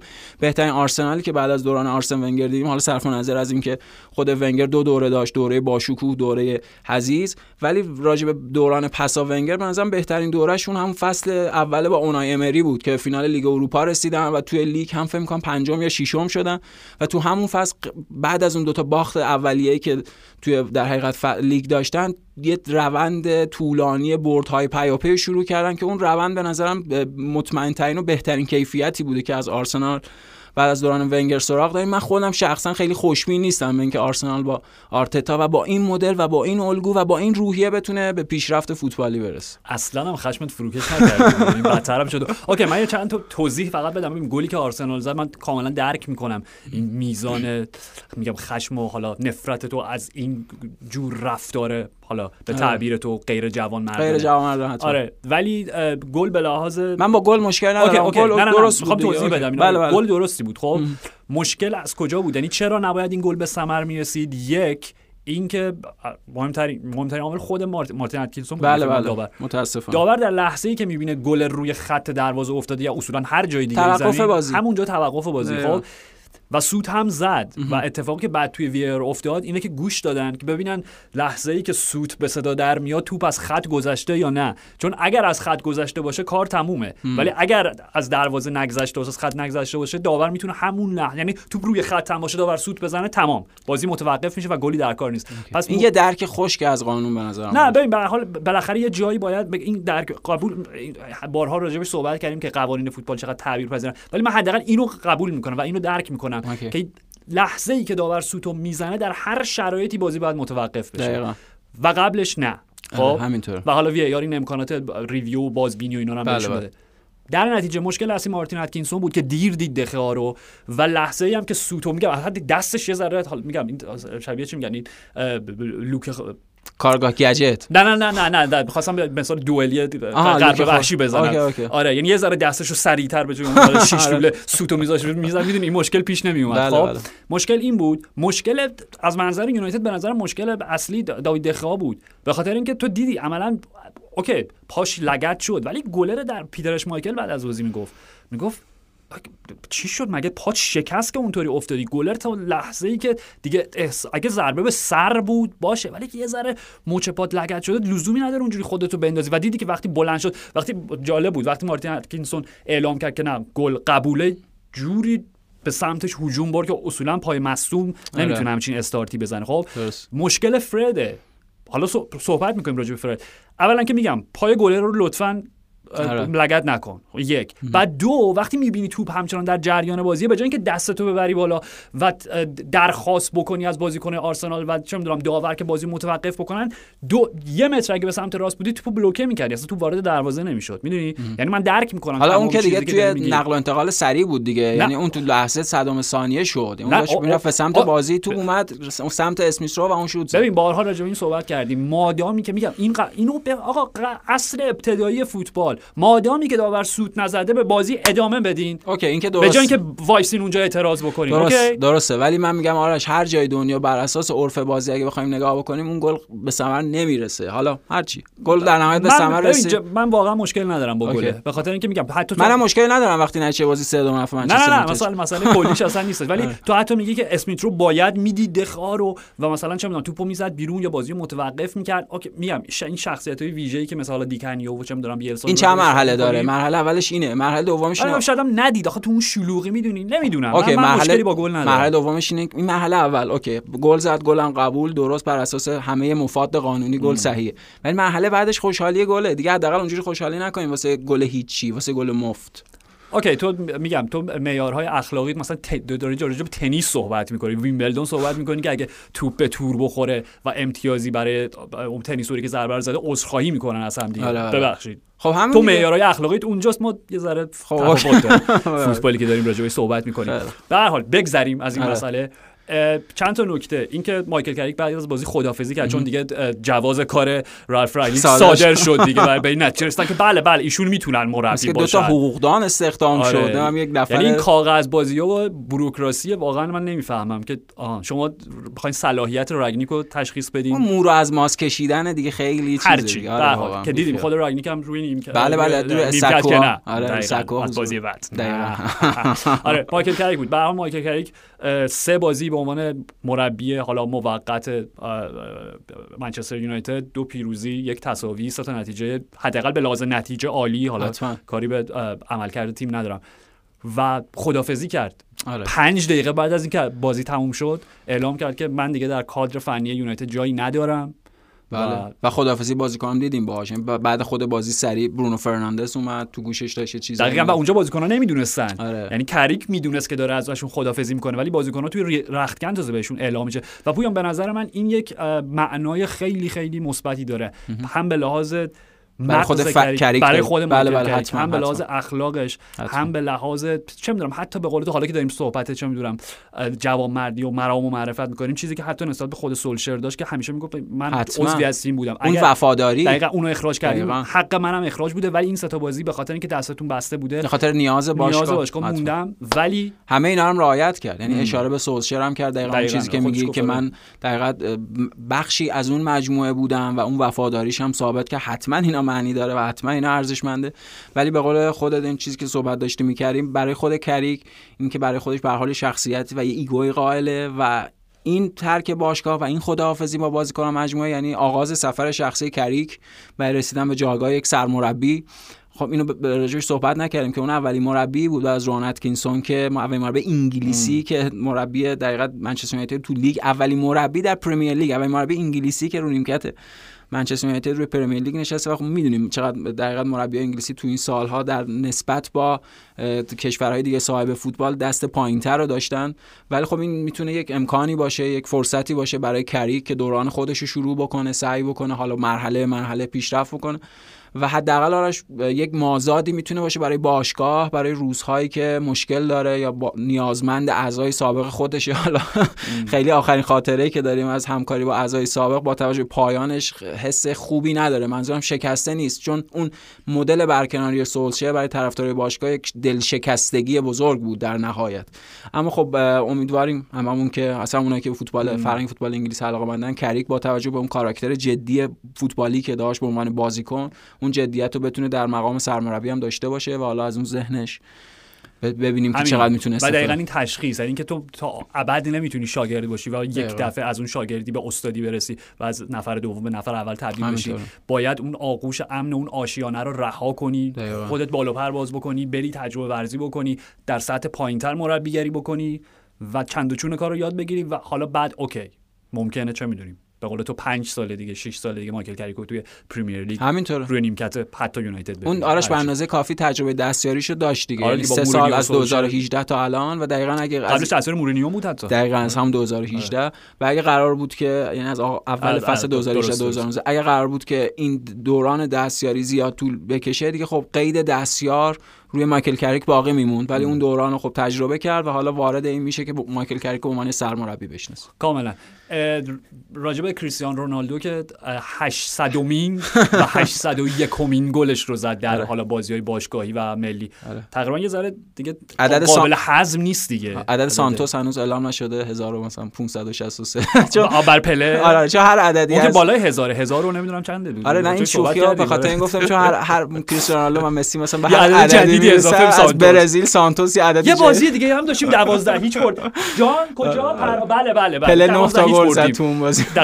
Speaker 1: بهترین آرسنالی که بعد از دوران آرسن ونگر دیدیم حالا صرف نظر از اینکه خود ونگر دو دوره داشت دوره باشکوه دوره حزیز. ولی راجع به دوران پسا ونگر به نظرم بهترین دورهشون هم فصل اول با اونای امری بود که فینال لیگ اروپا رسیدن و توی لیگ هم فکر کنم پنجم یا ششم شدن. و تو همون فصل بعد از اون دوتا باخت اولیه‌ای که توی در حقیقت لیگ داشتن یه روند طولانی بردهای پیاپی شروع کردن که اون روند به نظرم مطمئن ترین و بهترین کیفیتی بوده که از آرسنال بعد از دوران ونگر سراغ داریم. من خودم شخصا خیلی خوشبین نیستم به آرسنال با آرتتا و با این مدل و با این الگو و با این روحیه بتونه به پیشرفت فوتبالی برسه.
Speaker 2: اصلا هم خشمت فروکش نکرد این بدترم شد. اوکی من یه چند تا توضیح فقط بدم. این گلی که آرسنال زد من کاملا درک می‌کنم. این میزان میگم خشم و حالا نفرت تو از این جور رفتار حالا به تعبیر تو غیر جوان مرد
Speaker 1: غیر جوان مرد
Speaker 2: آره ولی گل به لحاظ
Speaker 1: من با گل مشکل ندارم.
Speaker 2: OK.
Speaker 1: گل
Speaker 2: نه نه
Speaker 1: درست بود.
Speaker 2: توضیح. بدم.
Speaker 1: بله بله.
Speaker 2: گل درستی بود خب؟ مشکل از کجا بود؟ یعنی چرا نباید این گل به ثمر می‌رسید؟ یک اینکه مهمترین مهمترین عامل خود مارت- مارتین اتکینسون بود.
Speaker 1: بله
Speaker 2: کنم
Speaker 1: بله.
Speaker 2: داور.
Speaker 1: متاسفم.
Speaker 2: داور در لحظه ای که می‌بینه گلر روی خط دروازه افتاده یا اصولا هر جای دیگه
Speaker 1: توقف
Speaker 2: زمین،
Speaker 1: بازی.
Speaker 2: همونجا توقف بازی
Speaker 1: دقیقاً.
Speaker 2: خب؟ و سوت هم زد. و اتفاقی که بعد توی VAR افتاد اینه که گوش دادن که ببینن لحظه ای که سوت به صدا در میاد توپ از خط گذشته یا نه. چون اگر از خط گذشته باشه کار تمومه. ولی اگر از دروازه نگذشته باشه از خط نگذشته باشه داور می‌تونه همون لحظه یعنی توپ روی خط هم باشه داور سوت بزنه تمام. بازی متوقف میشه و گلی در کار نیست. پس
Speaker 1: این یه درک خشک از قانون به نظرم
Speaker 2: نه ببین به هر حال بالاخره یه جایی باید به این در قبول بارها راجبش صحبت کردیم که قوانین فوتبال چقدر تعبیر پذیرن ولی من حداقل اینو قبول می‌کنم و اینو درک می‌کنم.
Speaker 1: اوکی.
Speaker 2: که لحظه ای که داور سوتو می‌زنه در هر شرایطی بازی باید متوقف بشه.
Speaker 1: دقیقاً.
Speaker 2: و قبلش نه. خب؟
Speaker 1: آره، همینطوره.
Speaker 2: و حالا وی آر این امکانات ریویو و بازبینی و اینا هم
Speaker 1: بله، بله.
Speaker 2: در نتیجه مشکل اصلی مارتین اتکینسون بود که دیر دید دخه رو و لحظه ای هم که سوتو میگم حتی دستش یه ذره حالا میگم این شبیه چی میگن؟ این لوک
Speaker 1: کارگاه گجت
Speaker 2: نه نه نه نه نه نه می‌خواستم به مثال دوئلی غرب
Speaker 1: لوک
Speaker 2: وحشی. بزنم
Speaker 1: اوکی، اوکی.
Speaker 2: آره یعنی یه ذره دستشو سریعتر به جای اون حالا شیش
Speaker 1: آره.
Speaker 2: لوله سوتو میذاش میزن می‌دونی این مشکل پیش نمی اومد
Speaker 1: بله،
Speaker 2: خب
Speaker 1: بله.
Speaker 2: مشکل این بود مشکل از منظر یونایتد به نظر مشکل اصلی دا- داوید دخیا بود به خاطر اینکه تو دیدی عملا OK پاش لگت شد ولی گلر در پیتر اشمایکل بعد از بازی می‌گفت می‌گفت چی شد؟ مگه پاش شکست که اونطوری افتادی؟ گلر تا لحظه ای که دیگه احس... اگه ضربه به سر بود باشه. ولی که یه ذره مچ پات لگت شده لزومی نداره اونجوری خودتو بندازی. و دیدی که وقتی بلند شد وقتی جالب بود وقتی مارتین اتکینسون اعلام کرد که نه گل قبوله جوری به سمتش هجوم برد که اصولا پای مصدوم نمی‌تونه همچین استارتی بزنه. خب
Speaker 1: درست.
Speaker 2: مشکل فرده. حالا صح- صحبت می‌کنیم راجع به فرد. اولا که میگم پای گلر رو لطفا
Speaker 1: آره.
Speaker 2: لگت نکن. یک. بعد دو وقتی می‌بینی توپ همچنان در جریان بازیه به جای اینکه دستتو ببری بالا و درخواست بکنی از بازیکن آرسنال و چه می‌دونم داور که بازی متوقف بکنن دو یه متر اگه به سمت راست بودی توپو بلوکه می‌کردی. اصلا توپ وارد دروازه نمی‌شد. می‌دونی؟ یعنی من درک می‌کنم
Speaker 1: حالا اون که دیگه توی. نقل و انتقال سریع بود دیگه. یعنی اون تو لحظه صدم ثانیه شد. اون داشت می‌رفت به سمت بازی تو اومد اون سمت اسمیت رو و اون شوت زد.
Speaker 2: ببین بارها راجع به این صحبت کردیم. مادامی که میگم این. اینو به آقا اصل ابتدایی فوتبال. مادامی که داور سوت نزده به بازی ادامه بدین.
Speaker 1: OK این که
Speaker 2: به
Speaker 1: درست.
Speaker 2: جای اینکه وایسین اونجا اعتراض بکنین
Speaker 1: درست
Speaker 2: OK؟
Speaker 1: درسته. ولی من میگم آرش هر جای دنیا بر اساس عرف بازی اگه بخوایم نگاه بکنیم اون گل به ثمر نمی‌رسه. حالا هرچی گل در نهایت به ثمر رسید.
Speaker 2: من واقعا مشکل ندارم با. گله. به خاطر اینکه میگم حتی تو
Speaker 1: منم مشکلی ندارم وقتی نتیجه بازی 3 2 نفع
Speaker 2: نه
Speaker 1: منچستر
Speaker 2: نه نه
Speaker 1: یونایتد.
Speaker 2: مثلا مسئله کلیش اصلا نیست ولی تو حتی میگی که اسمیت رو باید می‌دید دخیا رو و مثلا چه می‌دونم توپو می‌زد بیرون یا بازی متوقف می‌کرد. OK میگم. این شخصیت های ویژه‌ای که مثلا دیکانیو و چه می‌دونم رو
Speaker 1: چند مرحله. داره؟ مرحله اولش اینه. مرحله دومش اینه.
Speaker 2: آره شاید هم ندید. آخه تو اون شلوغی می‌دونی. نمی‌دونم.
Speaker 1: OK
Speaker 2: من, من
Speaker 1: مرحله
Speaker 2: مشکلی با گل ندارم.
Speaker 1: مرحله دومش اینه این مرحله اول. OK گل زد گلم قبول درست بر اساس همه مفاد قانونی گل صحیحه. ولی مرحله بعدش خوشحالی گله. دیگه حداقل اونجوری خوشحالی نکنیم واسه گل هیچی واسه گل مفت.
Speaker 2: اوکی تو میگم تو معیارهای اخلاقی مثلا. داری راجع به تنیس صحبت می‌کنی ویمبلدون صحبت می‌کنی که اگه توپ به تور بخوره و امتیازی برای اون تنیسوری که ضربه زده عذرخواهی می‌کنن از هم دیگه
Speaker 1: آره، آره.
Speaker 2: ببخشید
Speaker 1: خب همین
Speaker 2: تو. معیارهای اخلاقیت اونجاست ما یه ذره
Speaker 1: خب،
Speaker 2: تفاوت داریم. فوتبالی که داریم راجع صحبت می‌کنیم. به هر حال بگذریم از این
Speaker 1: آره.
Speaker 2: مسئله چند تا نکته اینکه مایکل کریک بعد از بازی خداحافظی کرد چون دیگه جواز کار رالف رانگنیک
Speaker 1: صادر
Speaker 2: شد دیگه به این نتیجه که بله بله ایشون می‌تونن
Speaker 1: مربیگری
Speaker 2: کنن
Speaker 1: تا حقوقدان استخدام
Speaker 2: آره.
Speaker 1: شده هم یک نفر
Speaker 2: یعنی این کاغذ بازی و بروکراسی واقعا من نمی‌فهمم که آها شما بخواین صلاحیت راگنیک رو تشخیص بدین
Speaker 1: اون مو رو از ماس کشیدن دیگه خیلی.
Speaker 2: به
Speaker 1: آره.
Speaker 2: که دیدیم. خود راگنیک هم روی نیم
Speaker 1: بله، بله، روی
Speaker 2: نیمکت
Speaker 1: سکو آره،. سکو.
Speaker 2: بازی بعد. آره مایکل کریک بود حال مایکل کریک سه بازی به عنوان مربی حالا موقت منچستر یونایتد دو پیروزی یک تساوی سه تا نتیجه حداقل به لحاظ نتیجه عالی حالا
Speaker 1: حتما.
Speaker 2: کاری به عملکرد تیم ندارم و خدافزی کرد
Speaker 1: آره.
Speaker 2: پنج دقیقه بعد از اینکه بازی تموم شد اعلام کرد که من دیگه در کادر فنی یونایتد جایی ندارم
Speaker 1: بله.
Speaker 2: و-
Speaker 1: و خدافظی بازیکنم دیدیم باهاش. یعنی بعد خود بازی سریع برونو فرناندز اومد تو گوشش داشت یه چیزی
Speaker 2: دقیقا و اونجا بازیکن‌ها نمی‌دونستن.
Speaker 1: آره.
Speaker 2: یعنی کریک می‌دونست که داره ازشون خدافزی می‌کنه ولی بازیکن‌ها توی رختکن تازه بهشون اعلام میشه. و پویان به نظر من این یک معنای خیلی خیلی مثبتی داره. هم به لحاظ
Speaker 1: برای خود
Speaker 2: مغز
Speaker 1: ف- کریک
Speaker 2: برای. خود
Speaker 1: بله، بله،. حتما،
Speaker 2: هم به. لحاظ اخلاقش
Speaker 1: حتما.
Speaker 2: هم به لحاظ چه می‌دونم حتی به قول تو حالا که داریم صحبت چه می‌دونم جوانمردی و مرام و معرفت می‌کنیم چیزی که حتی نسبت به خود سولشر داشت که همیشه می‌گفت من. عضوی از تیم بودم
Speaker 1: اون وفاداری
Speaker 2: دقیقا اونو اخراج کردیم
Speaker 1: دقیقاً.
Speaker 2: حق منم اخراج بوده ولی این سه تا بازی به خاطر اینکه دستتون بسته بوده
Speaker 1: به خاطر نیاز باشگاه
Speaker 2: نیاز باشگاه. موندم ولی
Speaker 1: همه اینا هم رعایت کرد یعنی. اشاره به سولشر هم کرد دقیقا, اون
Speaker 2: دقیقاً.
Speaker 1: چیزی که میگی که
Speaker 2: آره.
Speaker 1: من دقیقا اه، بخشی از اون مجموعه بودم و اون وفاداریش هم ثابت که حتما اینا معنی داره و حتما اینا ارزشمنده. ولی به قول خودت این چیزی که صحبت داشتی می‌کردیم برای خود کریک این که برای خودش به حال شخصیتی و یه ایگوی قائله و این ترک باشگاه و این خداحافظی با بازیکن مجموعه یعنی آغاز سفر شخصی کریک برای رسیدن به جایگاه یک سرمربی. خب اینو به راجعش صحبت نکردیم که اون اولین مربی بود از رون اتکینسون که اولین مربی انگلیسی که مربی دقیقا منچستر یونایتد تو لیگ اولین مربی در پرمیر لیگ اولین مربی انگلیسی که رو نیمکت منچستر یونایتد روی پرمیر لیگ نشسته و خب می‌دونیم چقدر دقیقا مربی انگلیسی تو این سالها در نسبت با کشورهای دیگه صاحب فوتبال دست پایینتر رو داشتن. ولی خب این می‌تونه یک امکانی باشه یک فرصتی باشه برای کریک که دوران خودش رو شروع بکنه سعی بکنه حالا مرحله مرحله پیشرفت بکنه. و حداقل آرش یک مازادی می‌تونه باشه برای باشگاه برای روزهایی که مشکل داره یا با نیازمند اعضای سابق خودشه. حالا خیلی آخرین خاطره که داریم از همکاری با اعضای سابق با توجه به پایانش حس خوبی نداره. منظورم شکسته نیست. چون اون مدل برکناری سولشر برای طرفدارای باشگاه یک دلشکستگی بزرگ بود در نهایت. اما خب امیدواریم هممون که اصلا اونایی که فوتبال فرهنگ فوتبال انگلیس علاقه‌مندن کریک با توجه به اون کاراکتر جدی فوتبالی که داشت به عنوان بازیکن اون جدیت رو بتونه در مقام سرمربی هم داشته باشه و حالا از اون ذهنش ببینیم که. چقدر می‌تونه
Speaker 2: و
Speaker 1: استفاده
Speaker 2: دقیقا این تشخیص یعنی اینکه تو تا ابد نمی‌تونی شاگرد باشی و یک. دفعه از اون شاگردی به استادی برسی و از نفر دوم به نفر اول تبدیل بشی. باید اون آغوش امن اون آشیانه رو رها کنی
Speaker 1: دقیقاً.
Speaker 2: خودت بالا پرواز بکنی بری تجربه ورزی بکنی در سطح پایینتر مربیگری بکنی و چند و چون کار رو یاد بگیری و حالا بعد اوکی ممکنه چه می‌دونیم به قول تو پنج سال دیگه 6 سال دیگه مایکل کریکو توی پرمیر لیگ
Speaker 1: همینطوره
Speaker 2: روی نیمکت حتی یونایتد
Speaker 1: اون. آرش به. اندازه کافی تجربه دستیاریشو داشت دیگه
Speaker 2: آره
Speaker 1: یعنی سه سال از
Speaker 2: و سولشر.
Speaker 1: 2018 تا الان و دقیقا اگه از
Speaker 2: قبلش تاثیر مورینیو بود حتی
Speaker 1: دقیقا از هم 2018 و اگه قرار بود که یعنی از اول فصل
Speaker 2: از-
Speaker 1: 2018
Speaker 2: درست،
Speaker 1: 2019 اگه قرار بود که این دوران دستیاری زیاد طول بکشه دیگه خب قید دستیار روی مایکل کریک باقی میموند. ولی اون دوران خب تجربه کرد و حالا وارد این میشه که مایکل کریک به عنوان سرمربی بشناسه.
Speaker 2: کاملا. اه، راجب کریستیان رونالدو که اه، 800 مین و 801 مین گلش رو زد در
Speaker 1: آره.
Speaker 2: حالا بازی های باشگاهی و ملی.
Speaker 1: آره.
Speaker 2: تقریبا یه ذره دیگه
Speaker 1: عدد
Speaker 2: قابل هضم نیست دیگه.
Speaker 1: عدد سانتوس هنوز اعلام نشده. 1000 و مثلا 563 چون
Speaker 2: بر پله.
Speaker 1: آره آره، چون هر عددی
Speaker 2: اون که بالای هزار هزار رو نمی‌دونم چنده بود.
Speaker 1: آره نه این شوخی به. خاطر این گفتم چون هر هر کریستیانو رونالدو و مسی مثلا به هر
Speaker 2: عدد
Speaker 1: عددی می‌رسه
Speaker 2: اضافه
Speaker 1: از
Speaker 2: سانتوس.
Speaker 1: برزیل سانتوس یه عدد
Speaker 2: یه. بازی دیگه هم داشتیم 12 هیچ برد جان کجا؟ پر... بله بله بله.
Speaker 1: پله 9
Speaker 2: 12
Speaker 1: تا
Speaker 2: هیچ
Speaker 1: گل زد
Speaker 2: بردیم.
Speaker 1: تو اون بازی.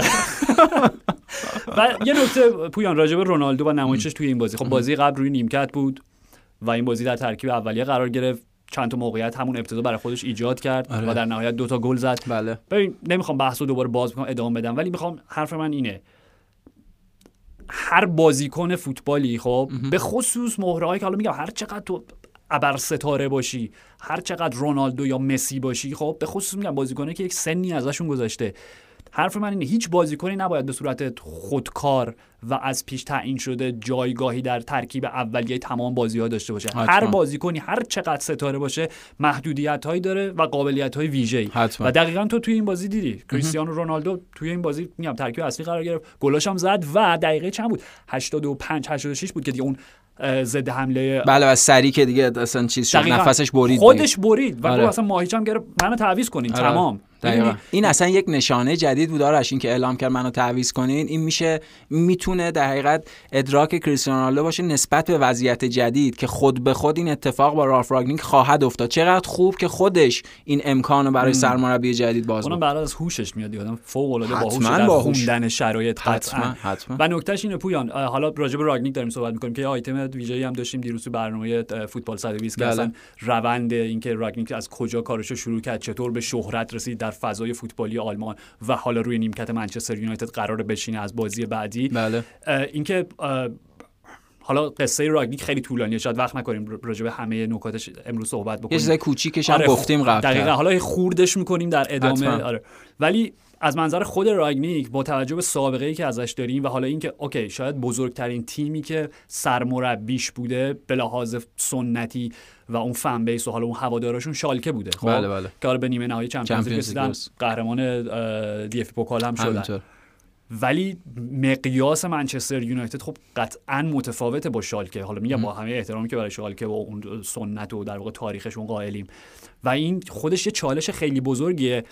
Speaker 2: و یه نکته پویان راجع به رونالدو و نمایشش توی این بازی. خب بازی قبل روی نیمکت بود و این بازی در ترکیب اولیه قرار گرفت. چند تا موقعیت همون ابتدا برای خودش ایجاد کرد
Speaker 1: آره.
Speaker 2: و در نهایت دو تا گل زد.
Speaker 1: بله.
Speaker 2: ببین نمی‌خوام بحث رو دوباره باز بکنم ادامه بدم ولی می‌خوام حرف من اینه. هر بازیکن فوتبالی خب؟ به خصوص مهرهایی که حالا میگم هر چقدر تو ابر ستاره باشی هر چقدر رونالدو یا مسی باشی خب؟ به خصوص میگم بازیکنه که یک سنی ازشون گذشته. حرف من اینه هیچ بازیکنی نباید به صورت خودکار و از پیش تعیین شده جایگاهی در ترکیب اولیه تمام بازی ها داشته باشه
Speaker 1: حتما.
Speaker 2: هر بازیکنی هر چقدر ستاره باشه محدودیت هایی داره و قابلیت های ویژه‌ای. و دقیقا تو توی این بازی دیدی کریستیانو رونالدو توی این بازی میگم ترکیب اصلی قرار گرفت گلاش هم زد و دقیقه چند بود 85 86 بود که دیگه اون ضد حمله
Speaker 1: بله و سری که دیگه اصلا چیز شد
Speaker 2: دقیقاً.
Speaker 1: نفسش برید
Speaker 2: خودش برید و
Speaker 1: آره.
Speaker 2: اصلا ماهیچ هم گرفت منو تعویض کنین
Speaker 1: آره.
Speaker 2: تمام
Speaker 1: دقیقاً. این اصلا یک نشانه جدید بود آرش این که اعلام کرد منو تعویض کنین این میشه می‌تونه در حقیقت ادراک کریستیانو رونالدو باشه نسبت به وضعیت جدید که خود به خود این اتفاق با رالف راگنیک خواهد افتاد چقدر خوب که خودش این امکان رو برای سرمربی جدید باز
Speaker 2: اونم. بعد از هوشش میاد یادم فوق العاده
Speaker 1: حتماً
Speaker 2: باهوشه در
Speaker 1: باهوش.
Speaker 2: خوندن شرایط
Speaker 1: حتما حتما
Speaker 2: و نکتهش اینه پویان حالا راجع به راگنیک داریم صحبت می‌کنیم که آیتم ویژه‌ای هم داشتیم دیروز تو برنامه فوتبال 120 که
Speaker 1: بله.
Speaker 2: اصلا روند اینکه راگنیک از کجا کارشو شروع کرد چطور به شهرت رسید در فضای فوتبالی آلمان و حالا روی نیمکت منچستر یونایتد قرار بشینه از بازی بعدی.
Speaker 1: بله.
Speaker 2: اینکه حالا قصه راگنیک خیلی طولانیه شاید وقت نکنیم راجع به همه نکاتش امروز صحبت
Speaker 1: یه
Speaker 2: بکنیم.
Speaker 1: چیزای کوچیکش هم
Speaker 2: آره،
Speaker 1: گفتیم قبل
Speaker 2: دقیقا. حالا یه خوردش می‌کنیم در ادامه
Speaker 1: حتما.
Speaker 2: آره. ولی از منظر خود راگنیک با توجه به سابقه ای که ازش داریم و حالا اینکه okay شاید بزرگترین تیمی که سرمربیش بوده به لحاظ سنتی و اون fan base و حالا اون هوادارشون شالکه بوده خب؟
Speaker 1: بله بله.
Speaker 2: که به نیمه نهایی Champions
Speaker 1: League.
Speaker 2: قهرمان دی اف پوکال هم شدن. ولی مقیاس منچستر یونایتد خب قطعا متفاوته با شالکه. حالا میگم با همه احترامی که برای شالکه و اون سنت و در واقع تاریخشون قائلیم. و این خودش یه چالش خیلی بزرگیه.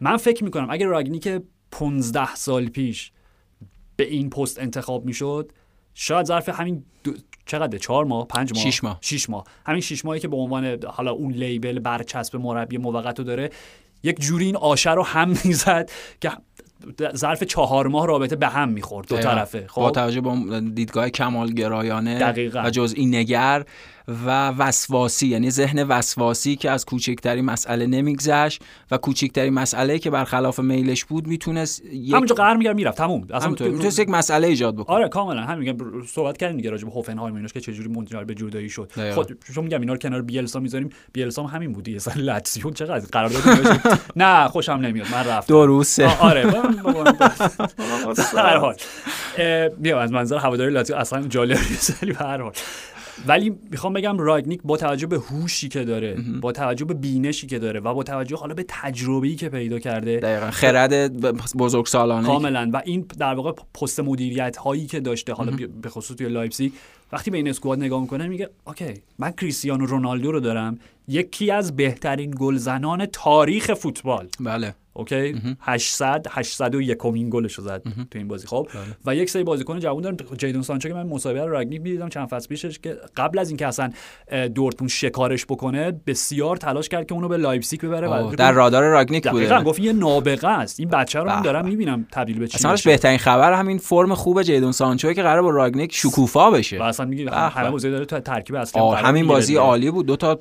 Speaker 2: من فکر می‌کنم اگر راگنیک 15 سال پیش به این پست انتخاب می‌شد شاید ظرف همین دو... چقدر چهار ماه؟ پنج ماه؟
Speaker 1: شیش ماه.
Speaker 2: شیش ماه. همین شیش ماهی که به عنوان حالا اون لیبل برچسب مربی موقت رو داره یک جوری این آشه رو هم می‌زد که ظرف چهار ماه رابطه به هم می‌خورد دو. طرفه
Speaker 1: با
Speaker 2: خب
Speaker 1: توجه به دیدگاه کمالگرایانه
Speaker 2: دقیقاً.
Speaker 1: و جزئی نگر و وسواسی یعنی ذهن وسواسی که از کوچکترین مسئله نمیگذشت و کوچکترین مسئله که برخلاف میلش بود می‌تونست یک
Speaker 2: همونجا قهر میگرد می‌رفت. تموم. اصلا
Speaker 1: می‌تونست یک مسئله ایجاد بکنه.
Speaker 2: آره کاملا. همین میگم. صحبت کردیم دیگه راجع به هوفنهایم ایناش که چجوری منجر به جدایی شد. خود چون میگم اینا رو کنار بیلسا می‌ذاریم بیلسا هم همین بودی اصلا لاتزیو چقدر قرارداد نوشت. نه خوشم نمیاد. من رفتم. آ- آره. هر حال. میگم از منظر هواداری لاتزیو اصلا جالب نیست ولی به هر حال. ولی می‌خوام بگم راگنیک با توجه به هوشی که داره با توجه به بینشی که داره و با توجه حالا به تجربه‌ای که پیدا کرده
Speaker 1: دقیقا خرد بزرگ سالانه
Speaker 2: کاملا. و این در واقع پست مدیریت هایی که داشته حالا به خصوص توی لایپزیگ وقتی به این squad نگاه می‌کنه میگه okay من کریستیانو رونالدو رو دارم یکی از بهترین گلزنان تاریخ فوتبال.
Speaker 1: بله.
Speaker 2: okay؟ 800 801 کمین گلش رو زد تو این بازی خب؟ و یک سری بازیکن جوان دارم جیدون سانچو که من مسابقه راگنیک می‌دیدم چند فصل پیشش که قبل از اینکه اصلا دورتموند شکارش بکنه بسیار تلاش کرد که اونو به لایپزیگ ببره و
Speaker 1: در رادار راگنیک
Speaker 2: دقیقاً
Speaker 1: بوده.
Speaker 2: گفت این یه نابغه است. این بچه رو من دارم می‌بینم تبدیل به چی
Speaker 1: اصلا. بهترین خبر همین فرم خوب جیدون سانچو که قرار با راگنیک شکوفا بشه.
Speaker 2: و اصلا میگه همه. بازی داره تو ترکیب اصلی
Speaker 1: همین بازی. عالی بود. دو تا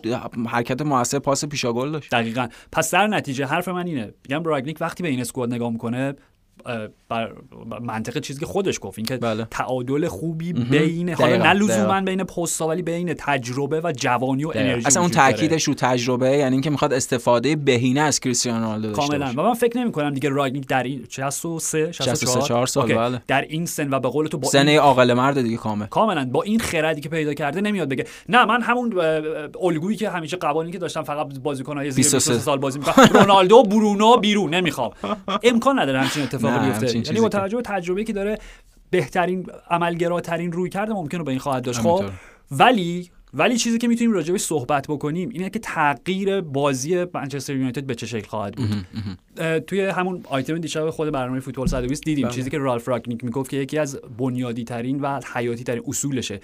Speaker 1: حرکت موثر پاس پیشا گل داشت.
Speaker 2: دقیقا. پس در نتیجه حرف من اینه. میگم راگنیک وقتی به این اسکواد نگاه می‌کنه بر منطق چیزی که خودش گفت این که
Speaker 1: بله.
Speaker 2: تعادل خوبی بین حالا نه لزوما. بین پست‌ها ولی بین تجربه و جوانی و انرژی
Speaker 1: اصلا اون. تاکیدش رو تجربه یعنی اینکه می‌خواد استفاده بهینه از کریستیانو رونالدو داشته
Speaker 2: کاملا. و من فکر نمی کنم دیگه راگنیک در این 63
Speaker 1: 63
Speaker 2: 64
Speaker 1: سال،. بله.
Speaker 2: در این سن و به قول تو با
Speaker 1: سن
Speaker 2: این
Speaker 1: عاقل مرد دیگه کامل.
Speaker 2: کاملا. با این خردی که پیدا کرده نمیاد بگه. نه من همون الگویی که همیشه قوانینی که داشتم فقط بازیکن‌های زیر
Speaker 1: 23
Speaker 2: 23 سال بازی می‌کنم رونالدو برونو بیرون نمی‌خوام. امکان نداره همچین اتفاقی
Speaker 1: نه،
Speaker 2: بیفته. یعنی با توجه به تجربه‌ای که داره بهترین عملگراترین روی کرده ممکنه به این خواهد داشت. خب. ولی ولی چیزی که می‌تونیم راجعش صحبت بکنیم اینه که تغییر بازی منچستر یونایتد به چه شکل خواهد بود. توی همون آیتم دیشب خود برنامه فوتبال 120 دیدیم
Speaker 1: بله.
Speaker 2: چیزی که رالف راگنیک می‌گفت که یکی از بنیادی ترین و حیاتی ترین اصولشه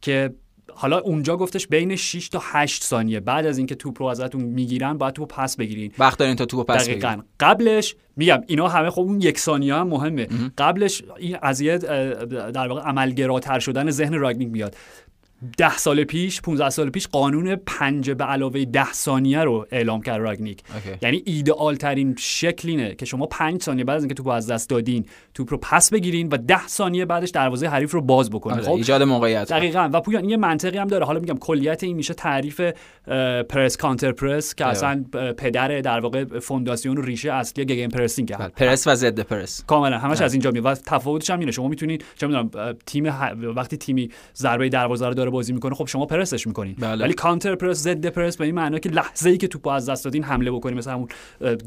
Speaker 2: که حالا اونجا گفتش بین 6 تا 8 ثانیه. بعد از اینکه توپ رو ازتون می‌گیرن باید توپ پس بگیرین.
Speaker 1: وقت دارین تا توپو پس
Speaker 2: دقیقا.
Speaker 1: بگیرین.
Speaker 2: قبلش میگم اینا همه خب اون یک ثانیه هم مهمه. قبلش این از در واقع عملگراتر شدن ذهن راگنیک میاد. ده سال پیش 15 سال پیش قانون پنج به علاوه ده ثانیه رو اعلام کرد راگنیک
Speaker 1: okay.
Speaker 2: یعنی ایدئال ترین شکل اینه که شما پنج ثانیه بعد از اینکه توپ از دست دادین توپ رو پس بگیرین و ده ثانیه بعدش دروازه حریف رو باز بکنید
Speaker 1: آره،
Speaker 2: خب
Speaker 1: ایجاد موقعیت.
Speaker 2: دقیقا. و پویان یه منطقی هم داره. حالا میگم کلیت این میشه تعریف press counter press که. اصلا پدر در واقع فونداسیون و ریشه اصلی gegenpressing
Speaker 1: بله، پرس و ضد پرس.
Speaker 2: کاملا. همش از اینجا میاد. و تفاوتش هم اینه. شما می‌تونید چه می‌دونم تیم وقتی تیمی ضربه دروازه رو داره بازی می‌کنه خب شما پرسش می‌کنین
Speaker 1: بله.
Speaker 2: ولی counter press ضد پرس به این معنی که لحظه ای که توپو از دست دادین حمله بکنین مثل همون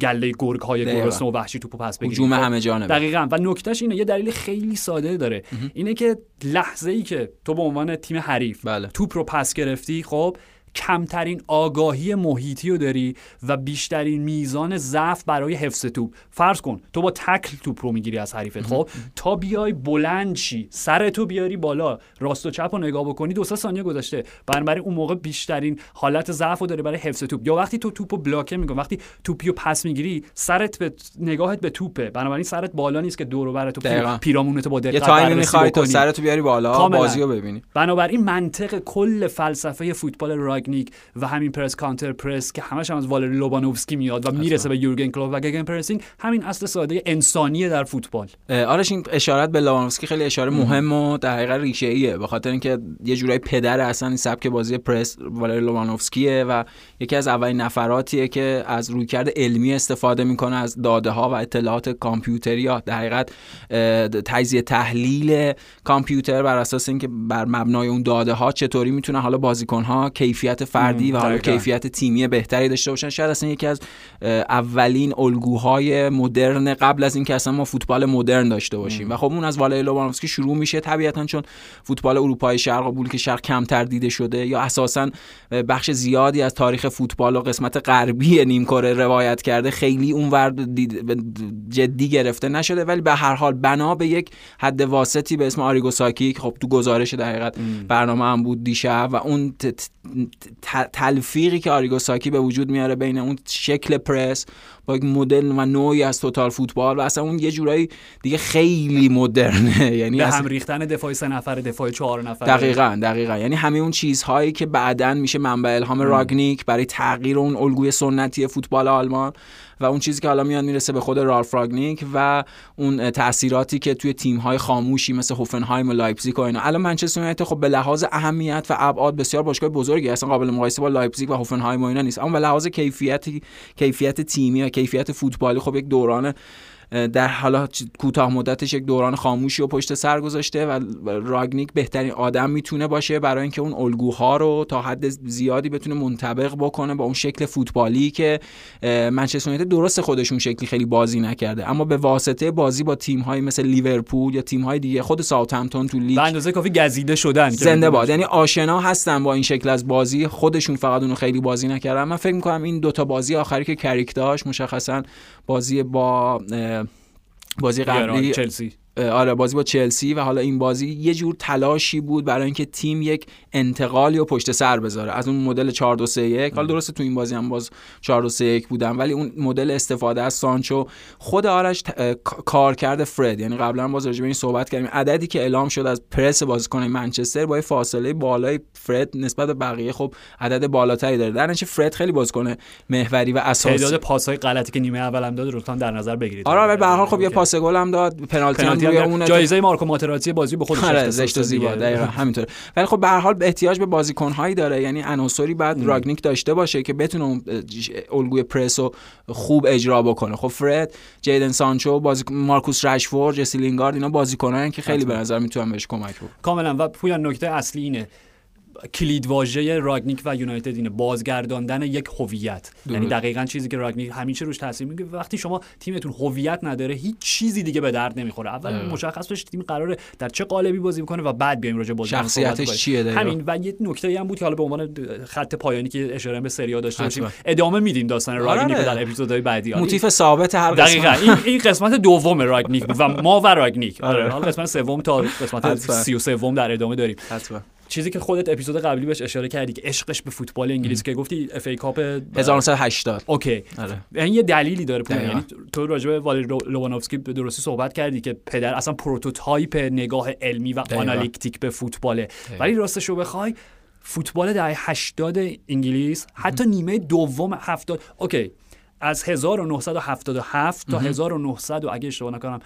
Speaker 2: گله گرگ های. گرسنه و وحشی توپو پس بگیرین
Speaker 1: هجوم
Speaker 2: خب،
Speaker 1: همه جانبه
Speaker 2: دقیقا و نکتهش اینه یه دلیل خیلی ساده داره اینه که لحظه ای که تو به عنوان تیم حریف
Speaker 1: بله.
Speaker 2: توپ رو پس گرفتی خب کمترین آگاهی محیطی رو داری و بیشترین میزان ضعف برای حفظ توپ. فرض کن تو با تکل توپ رو می‌گیری از حریفت خب؟ تا بیای بلند شی سر تو بیاری بالا راست و چپ رو نگاه بکنی دو سه ثانیه گذشته. بنابراین اون موقع بیشترین حالت ضعف رو داری برای حفظ توپ. یا وقتی تو توپ رو بلاکه می‌کنی وقتی توپی رو پس می‌گیری سرت به نگاهت به توپه. بنابراین سرت بالا نیست که دور و بر تو. پیرامونت با دقت بررسی بکنی.
Speaker 1: سرتو بیاری بالا
Speaker 2: کاملاً.
Speaker 1: بازی رو ببینی.
Speaker 2: بنابراین منطق کل فلسفه فوتبال راگنیک و همین press counter press که همش هم از والری لوبانوفسکی میاد و می‌رسه به یورگن کلوپ و gegenpressing همین اصل ساده انسانیه در فوتبال.
Speaker 1: آرش این اشاره‌ت به لوبانوفسکی خیلی اشاره مهم. و در حقیقت ریشه ایه به خاطر اینکه یه جورایی پدر اصلا این سبک بازی پرس والری لوبانوفسکیه و یکی از اولین نفراتیه که از رویکرد علمی استفاده می‌کنه از داده ها و اطلاعات کامپیوتری یا در حقیقت تجزیه تحلیل کامپیوتر بر اساس اینکه بر مبنای اون داده ها چطوری می‌تونن حالا بازیکن ها کیفیت فردی
Speaker 2: مم،
Speaker 1: و حالا. کیفیت تیمی بهتری داشته باشن. شاید اصلا یکی از اولین الگوهای مدرن قبل از اینکه اصلا ما فوتبال مدرن داشته باشیم. و خب اون از والای لوبانوفسکی شروع میشه. طبیعتا چون فوتبال اروپای شرق و بلوک شرق کمتر دیده شده یا اساسا بخش زیادی از تاریخ فوتبال و قسمت غربی نیمکره روایت کرده خیلی اونور جدی گرفته نشده. ولی به هر حال بنا به یک حد واسطی به اسم آریگو ساکی که خب تو گزارش در حقیقت برنامه هم بود دیشب و اون تلفیقی که آریگو ساکی به وجود میاره بین اون شکل پرس با یک مدل و نوعی از توتال فوتبال و اصلا اون یه جورایی دیگه خیلی مدرنه. یعنی
Speaker 2: به هم ریختن دفاع سه نفر دفاع چهار نفر
Speaker 1: دقیقا دقیقا. یعنی همه اون چیزهایی که بعدا میشه منبع الهام راگنیک برای تغییر اون الگوی سنتی فوتبال آلمان و اون چیزی که حالا میاد می‌رسه به خود رالف راگنیک و اون تاثیراتی که توی تیم‌های خاموشی مثل هوفنهایم و لایپزیگ و اینا. الان منچستر یونایتد خب به لحاظ اهمیت و ابعاد بسیار باشگاه بزرگی اصلا قابل مقایسه با لایپزیگ و هوفنهایم و اینا نیست. اما به لحاظ کیفیتی کیفیت تیمی و کیفیت فوتبالی خب یک دوران در حالا کوتاه مدتش یک دوران خاموشی و پشت سر گذاشته و راگنیک بهترین آدم می‌تونه باشه برای اینکه اون الگوها رو تا حد زیادی بتونه منطبق بکنه با اون شکل فوتبالی که منچستر یونایتد درست خودشون شکلی خیلی بازی نکرده. اما به واسطه بازی با تیم های مثل لیورپول یا تیم های دیگه خود ساوثهمپتون تو لیگ
Speaker 2: اندازه کافی گزیده شدن
Speaker 1: زنده. باد. یعنی آشنا هستن با این شکل از بازی خودشون فقط اونو خیلی بازی نکردن. من فکر می‌کنم این دوتا بازی آخری که کریک داشت مشخصا بازی با بازی قبلی
Speaker 2: چلسی.
Speaker 1: آره بازی با چلسی و حالا این بازی یه جور تلاشی بود برای اینکه تیم یک انتقالی و پشت سر بذاره. از اون مدل 4 2 3 1 حالا درسته تو این بازی هم باز 4 2 3 1 بودن ولی اون مدل استفاده از سانچو خود آرش ت- کار کرده فرد. یعنی قبلا باز راجع به این صحبت کردیم. عددی که اعلام شد از پرس بازیکن منچستر با یه فاصله بالای فرد نسبت به بقیه خب عدد بالاتری داره. در نتیجه فرد خیلی بازیکن محوری و اساسی.
Speaker 2: تعداد پاسهای غلطی که نیمه اول هم داد لطفا در نظر بگیرید.
Speaker 1: آره ولی به هر حال خب یه پاس گل هم داد پنالتی هم
Speaker 2: در- جایزه مارکو ماتراتی بازی به خودش
Speaker 1: آره زشت و زیبا. دقیقا همینطوره. ولی خب به هر حال احتیاج به بازیکنهایی داره. یعنی عناصری بعد راگنیک داشته باشه که بتونه اون الگوی پرس رو خوب اجرا بکنه. خب فرد جیدن سانچو بازی مارکوس رشفورد جسی لینگارد اینا بازیکنایی که خیلی به نظر می‌تونن بهش کمک بکنن.
Speaker 2: کاملا. و پویان نکته اصلی اینه. کلید واژه راگنیک و یونایتد اینه. بازگرداندن یک هویت. یعنی دقیقا چیزی که راگنیک همیشه روش تاثیر میگه. وقتی شما تیمتون هویت نداره هیچ چیزی دیگه به درد نمی‌خوره. اول
Speaker 1: اه.
Speaker 2: مشخص بشه تیم قراره در چه قالبی بازی می‌کنه و بعد بیایم راجع به بازی
Speaker 1: شخصیتش چیه دقیقا؟
Speaker 2: همین. و یه نکته هم بود که حالا به عنوان خط پایانی که اشاره به سری داشته باشیم. ادامه میدیم داستان راگنیک
Speaker 1: آره.
Speaker 2: رو در اپیزودهای بعدی. حالا
Speaker 1: موتیف ثابت هر
Speaker 2: دقیقا.
Speaker 1: قسمت
Speaker 2: این این قسمت دوم راگنیک و ما و راگنیک. آره. حالا قسمت سوم تا قسمت
Speaker 1: حتما.
Speaker 2: 33 در ادامه داریم.
Speaker 1: حتما.
Speaker 2: چیزی که خودت اپیزود قبلی بهش اشاره کردی که عشقش به فوتبال انگلیس که گفتی اف ای کاپ
Speaker 1: 1980
Speaker 2: اوکی.
Speaker 1: آره.
Speaker 2: یعنی یه دلیلی داره پول. یعنی تو راجع به والی رو- لوبانوفسکی به درستی صحبت کردی که پدر اصلا پروتوتایپ نگاه علمی و. آنالیتیک به فوتباله. ولی راستش رو بخوای فوتبال دهه 80 انگلیس حتی نیمه دوم 70 اوکی. از 1977 تا 1900 و اگه اشتباه نکنم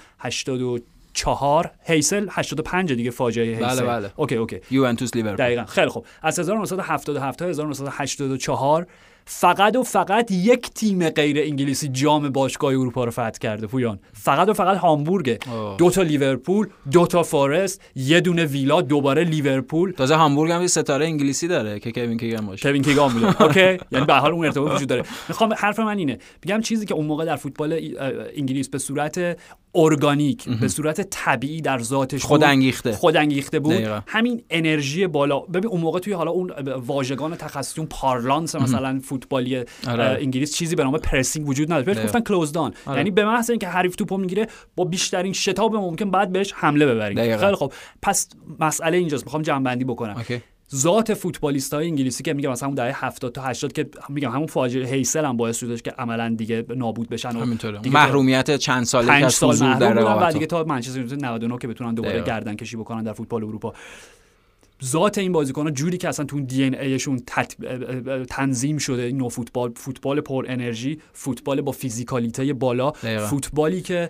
Speaker 2: 84 هیسل 85 دیگه فاجعه هیسل.
Speaker 1: بله، بله.
Speaker 2: اوکی اوکی.
Speaker 1: یوونتوس لیورپول.
Speaker 2: دقیقا. خیلی خوب. از 1977 تا 1984 فقط و فقط یک تیم غیر انگلیسی جام باشگاه اروپا رو فتح کرده پویان. فقط و فقط هامبورگه.
Speaker 1: آه.
Speaker 2: دو تا لیورپول دو تا فارست یه دونه ویلا دوباره لیورپول.
Speaker 1: تازه هامبورگ هم یه ستاره انگلیسی داره که کوین کیگن باشه.
Speaker 2: کوین کیگان بوده اوکی. یعنی به حال اون ارتباط وجود داره. می‌خوام حرف من اینه. میگم چیزی که اون موقع در فوتبال انگلیس به صورت ارگانیک به صورت طبیعی در ذاتش
Speaker 1: خود انگیخته.
Speaker 2: خود انگیخته بود.
Speaker 1: دقیقا.
Speaker 2: همین انرژی بالا. ببین اون موقع توی حالا اون واژگان تخصصی اون parlance مثلا فوتبالی
Speaker 1: آره.
Speaker 2: انگلیس چیزی به نام pressing وجود نداره بهش. گفتن close down
Speaker 1: آره.
Speaker 2: یعنی به محض اینکه حریف توپو می‌گیره با بیشترین شتاب ممکن بعد بهش حمله ببریم. خیلی خب پس مسئله اینجاست می‌خوام جمع بندی بکنم
Speaker 1: اوکی
Speaker 2: ذات فوتبالیست های انگلیسی که میگم مثلا اون دهه 70 تا 80 که میگم همون فاجعه هیسل هم باعث شدش که عملا دیگه نابود بشن و دیگه
Speaker 1: محرومیت چند ساله که
Speaker 2: سال
Speaker 1: حضور در
Speaker 2: و
Speaker 1: رقابت
Speaker 2: دیگه تا منچستر یونایتد 99 که بتونن دوباره
Speaker 1: دقیقا.
Speaker 2: گردن کشی بکنن در فوتبال اروپا ذات این بازیکن‌ها جوری که اصلا تو دی ان ایشون تنظیم شده این فوتبال فوتبال پر انرژی فوتبال با فیزیکالیته بالا.
Speaker 1: دقیقا.
Speaker 2: فوتبالی که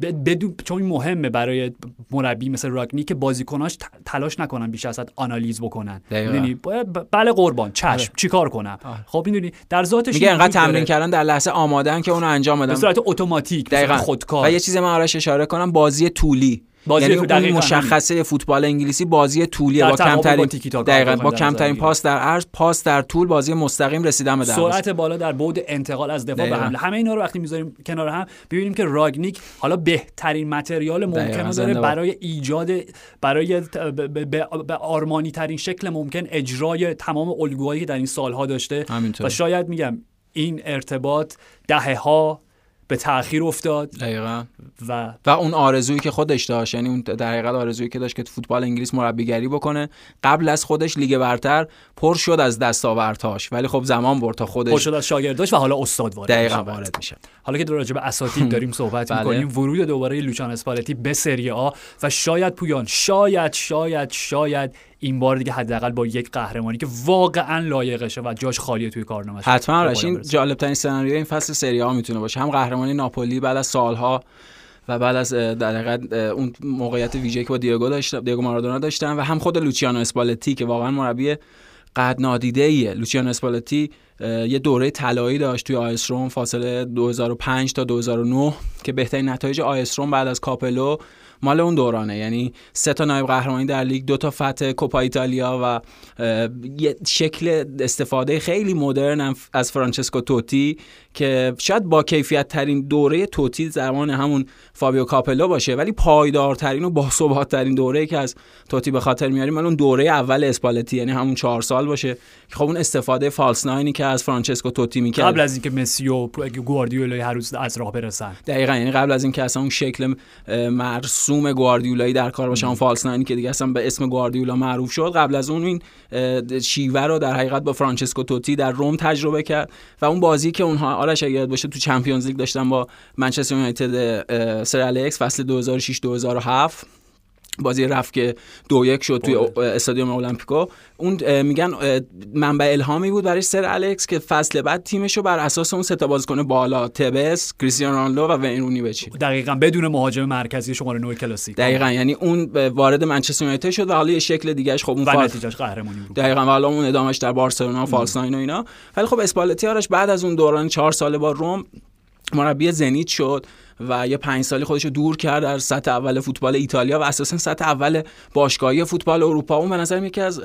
Speaker 2: بدون چون مهمه برای مربی مثل راگنی که بازیکناش تلاش نکنن بیش از حد آنالیز بکنن. ب- بله قربان چشم. چیکار کنم؟
Speaker 1: آره.
Speaker 2: خب می‌دونی؟ در ذاتش
Speaker 1: میگه انقدر. تمرین کردن در لحظه آمادن که اونو انجام بدن.
Speaker 2: اتوماتیک به صورت
Speaker 1: دقیقا.
Speaker 2: خودکار.
Speaker 1: و یه چیز من آرش اشاره کنم بازی طولی.
Speaker 2: بازی
Speaker 1: یعنی
Speaker 2: تو-
Speaker 1: اون مشخصه فوتبال انگلیسی بازی طولیه. با کمترین دقیقاً با کمترین پاس در عرض پاس در طول بازی مستقیم رسیدن به دروازه
Speaker 2: سرعت بالا در بعد انتقال از دفاع به. حمله. همه اینا رو وقتی می‌ذاریم کنار هم ببینیم که راگنیک حالا بهترین متریال ممکن رو داره. برای ایجاد برای به آرمانی ترین شکل ممکن اجرای تمام الگوهایی که در این سالها داشته.
Speaker 1: همینطور
Speaker 2: و شاید میگم این ارتباط دهه ها به تاخیر افتاد.
Speaker 1: دقیقاً.
Speaker 2: و
Speaker 1: و اون آرزویی که خودش داشت یعنی اون در حقیقت آرزویی که داشت که فوتبال انگلیس مربیگری بکنه قبل از خودش لیگ برتر پر شد از دستاوردهاش. ولی خب زمان برد تا خودش
Speaker 2: پرشد از شاگرداش و حالا استاد وارد
Speaker 1: دقیقا. وارد میشه
Speaker 2: حالا که راجع به اساتید داریم صحبت
Speaker 1: بله.
Speaker 2: می‌کنیم ورود دوباره لوچان اسپالتی به سری آ و شاید پویان شاید شاید شاید این بار دیگه حداقل با یک قهرمانی که واقعا لایقشه و جاش خالیه توی کارنامه‌اش
Speaker 1: حتما. آرش
Speaker 2: پایان
Speaker 1: این. جالب ترین سناریو این فصل سری آ می‌تونه باشه. هم قهرمانی ناپولی بعد از سالها و بعد از در اون موقعیت ویژه‌ای که با دیگو داشت دیگو مارادونا داشتن و هم خود لوچیانو اسپالتی که واقعا مربی قدر نادیده ایه لوچیانو اسپالتی یه دوره طلایی داشت توی آ اس روم فاصله 2005 تا 2009 که بهترین نتایج آ اس روم بعد از کاپلو مال اون دورانه. یعنی سه تا نایب قهرمانی در لیگ دو تا فتح کوپا ایتالیا و یه شکل استفاده خیلی مدرن از فرانچسکو توتی که شاید با کیفیت ترین دوره توتی زمان همون فابیو کاپلو باشه ولی پایدارترین و باثبات ترین دوره که از توتی به خاطر میاریم من اون دوره اول اسپالتی یعنی همون چهار سال باشه که خب اون استفاده false nine ی که از فرانچسکو توتی می‌کرد.
Speaker 2: قبل از اینکه مسی و گواردیولا هر روز از راه برسن.
Speaker 1: دقیقا یعنی قبل از اینکه اصلا اون شکل مرسوم گواردیولایی در کار باشه اون false nine ی که دیگه اصلا به اسم گواردیولا معروف شد قبل از اون این شیوه رو در حقیقت با فرانچسکو توتی در روم تجربه کرد و اون بازی که اونها آرش اگه باشه تو چمپیونز لیگ داشتن با منچستر یونایتد سر الکس فصل 2006 2007 بازی رفت که دو یک شد توی
Speaker 2: بله.
Speaker 1: استادیوم المپیکو اون میگن منبع الهامی بود برای سر الکس که فصل بعد تیمش رو بر اساس اون سه تا بازیکن بالا توز کریستیانو رونالدو و وین رونی بچینه
Speaker 2: دقیقا بدون مهاجم مرکزی شماره 9 کلاسیک.
Speaker 1: دقیقا یعنی اون وارد منچستر یونایتد شد و حالا یه شکل دیگهش خب اون فال...
Speaker 2: نتیجهش قهرمانی بود.
Speaker 1: دقیقا و حالا اون ادامش در بارسلونا false nine و اینا. ولی خب اسپالتی آرش بعد از اون دوران چهار ساله با روم مربی زنیت شد. و یه پنج سالی خودش رو دور کرد در سطح اول فوتبال ایتالیا و اساسا سطح اول باشگاهی فوتبال اروپا. اون به نظر یکی از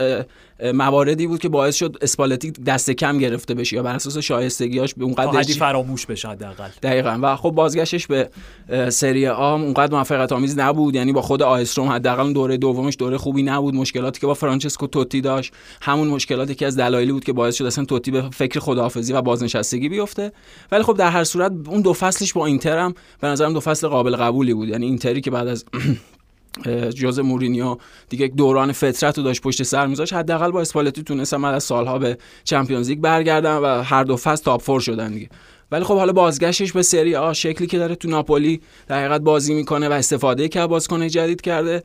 Speaker 1: مواردی بود که باعث شد اسپالتی دست کم گرفته بشه یا بر اساس شایستگیاش به اون
Speaker 2: تا
Speaker 1: قدر
Speaker 2: حدی فراموش بشه حداقل.
Speaker 1: دقیقا. و خب بازگشتش به سری آ اونقدر موفقیت آمیز نبود. یعنی با خود آیستروم حداقل دوره دومش دوره خوبی نبود. مشکلاتی که با فرانچسکو توتی داشت همون مشکلاتی که از دلایلی بود که باعث شد اصلا توتی به فکر خداحافظی و بازنشستگی بیفته. ولی خب در هر صورت اون دو فصلش با اینتر هم به نظرم دو فصل قابل قبولی بود. یعنی اینتری که بعد از ژوزه مورینیو دیگه دوران فترت رو داشت پشت سر میذاشت حداقل با اسپالتی تونستن بعد از سالها به چمپیونز لیگ برگردن و هر دو فصل top four شدن دیگه. ولی خب حالا بازگشتش به سری آ شکلی که داره تو ناپولی در حقیقت بازی می‌کنه و استفاده که بازیکن جدید کرده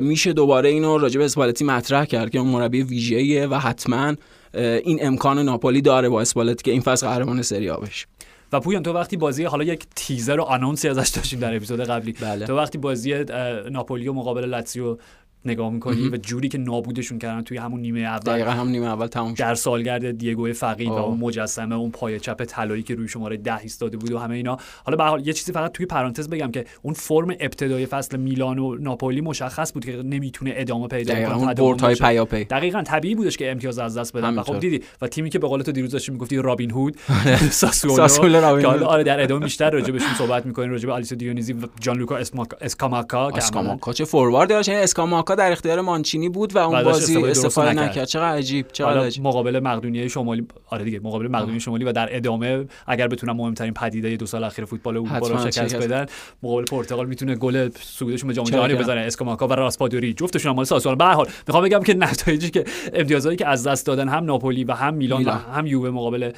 Speaker 1: میشه دوباره اینو راجع به اسپالتی مطرح کرد که اون مربی ویژه‌ایه و حتما این امکان ناپولی داره با اسپالتی که این فصل قهرمان سری آ بشه.
Speaker 2: و پویان تو وقتی بازی حالا یک تیزر و آنونسی ازش داشتیم در اپیزود قبلی
Speaker 1: بله.
Speaker 2: تو وقتی بازی ناپولی و مقابل لاتزیو نگاه می‌کنی و جوری که نابودشون کردن توی همون نیمه اول.
Speaker 1: دقیقا هم نیمه اول تموم
Speaker 2: در سالگرد دیگو فقید و اون مجسمه اون پای چپ طلایی که روی شماره ده ایستاده بود و همه اینا. حالا به حال یه چیزی فقط توی پرانتز بگم که اون فرم ابتدای فصل میلان و ناپولی مشخص بود که نمی‌تونه ادامه پیدا کنه
Speaker 1: پیاپی.
Speaker 2: دقیقاً طبیعی بودش که امتیاز از دست بدن. و خب دیدی و تیمی که به قول تو دیروز داشتی می‌گفتی رابین هود ساسولو که آره در ادامه بیشتر راجع بهشون صحبت می‌کنیم راجع به آلیسو دیونیزی و جان لوکا اسکاماکا
Speaker 1: اسکاماکا. چه فوروارد داشت اسکاماکا در اختیار مانچی چینی بود و اون بازی استفاده نکرد. چقدر عجیب چقدر عجیب.
Speaker 2: مقابل مقدونیه شمالی آره دیگه مقابل مقدونیه شمالی و در ادامه اگر بتونن مهمترین پدیده دو سال اخیر فوتبال اروپا رو شکست بدن مقابل پرتغال می‌تونه گل صعودشون به جام جهانی بزنه اسکاماکا و راسپادوری. جفتشون مال ساسولو به هر حال می‌خوام بگم که نتایجی که امتیازایی که از دست دادن هم ناپولی و هم میلان, میلان. و هم یووه مقابل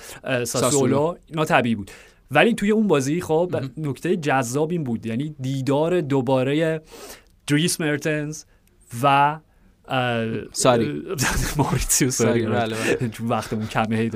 Speaker 2: ساسولو اینا طبیعی بود. ولی توی اون بازی خب نکته جذاب این بود. یعنی دیدار دوباره دریس مرتنز و
Speaker 1: ساری.
Speaker 2: ماریتسیو ساری
Speaker 1: بله
Speaker 2: وقتمون کمه هی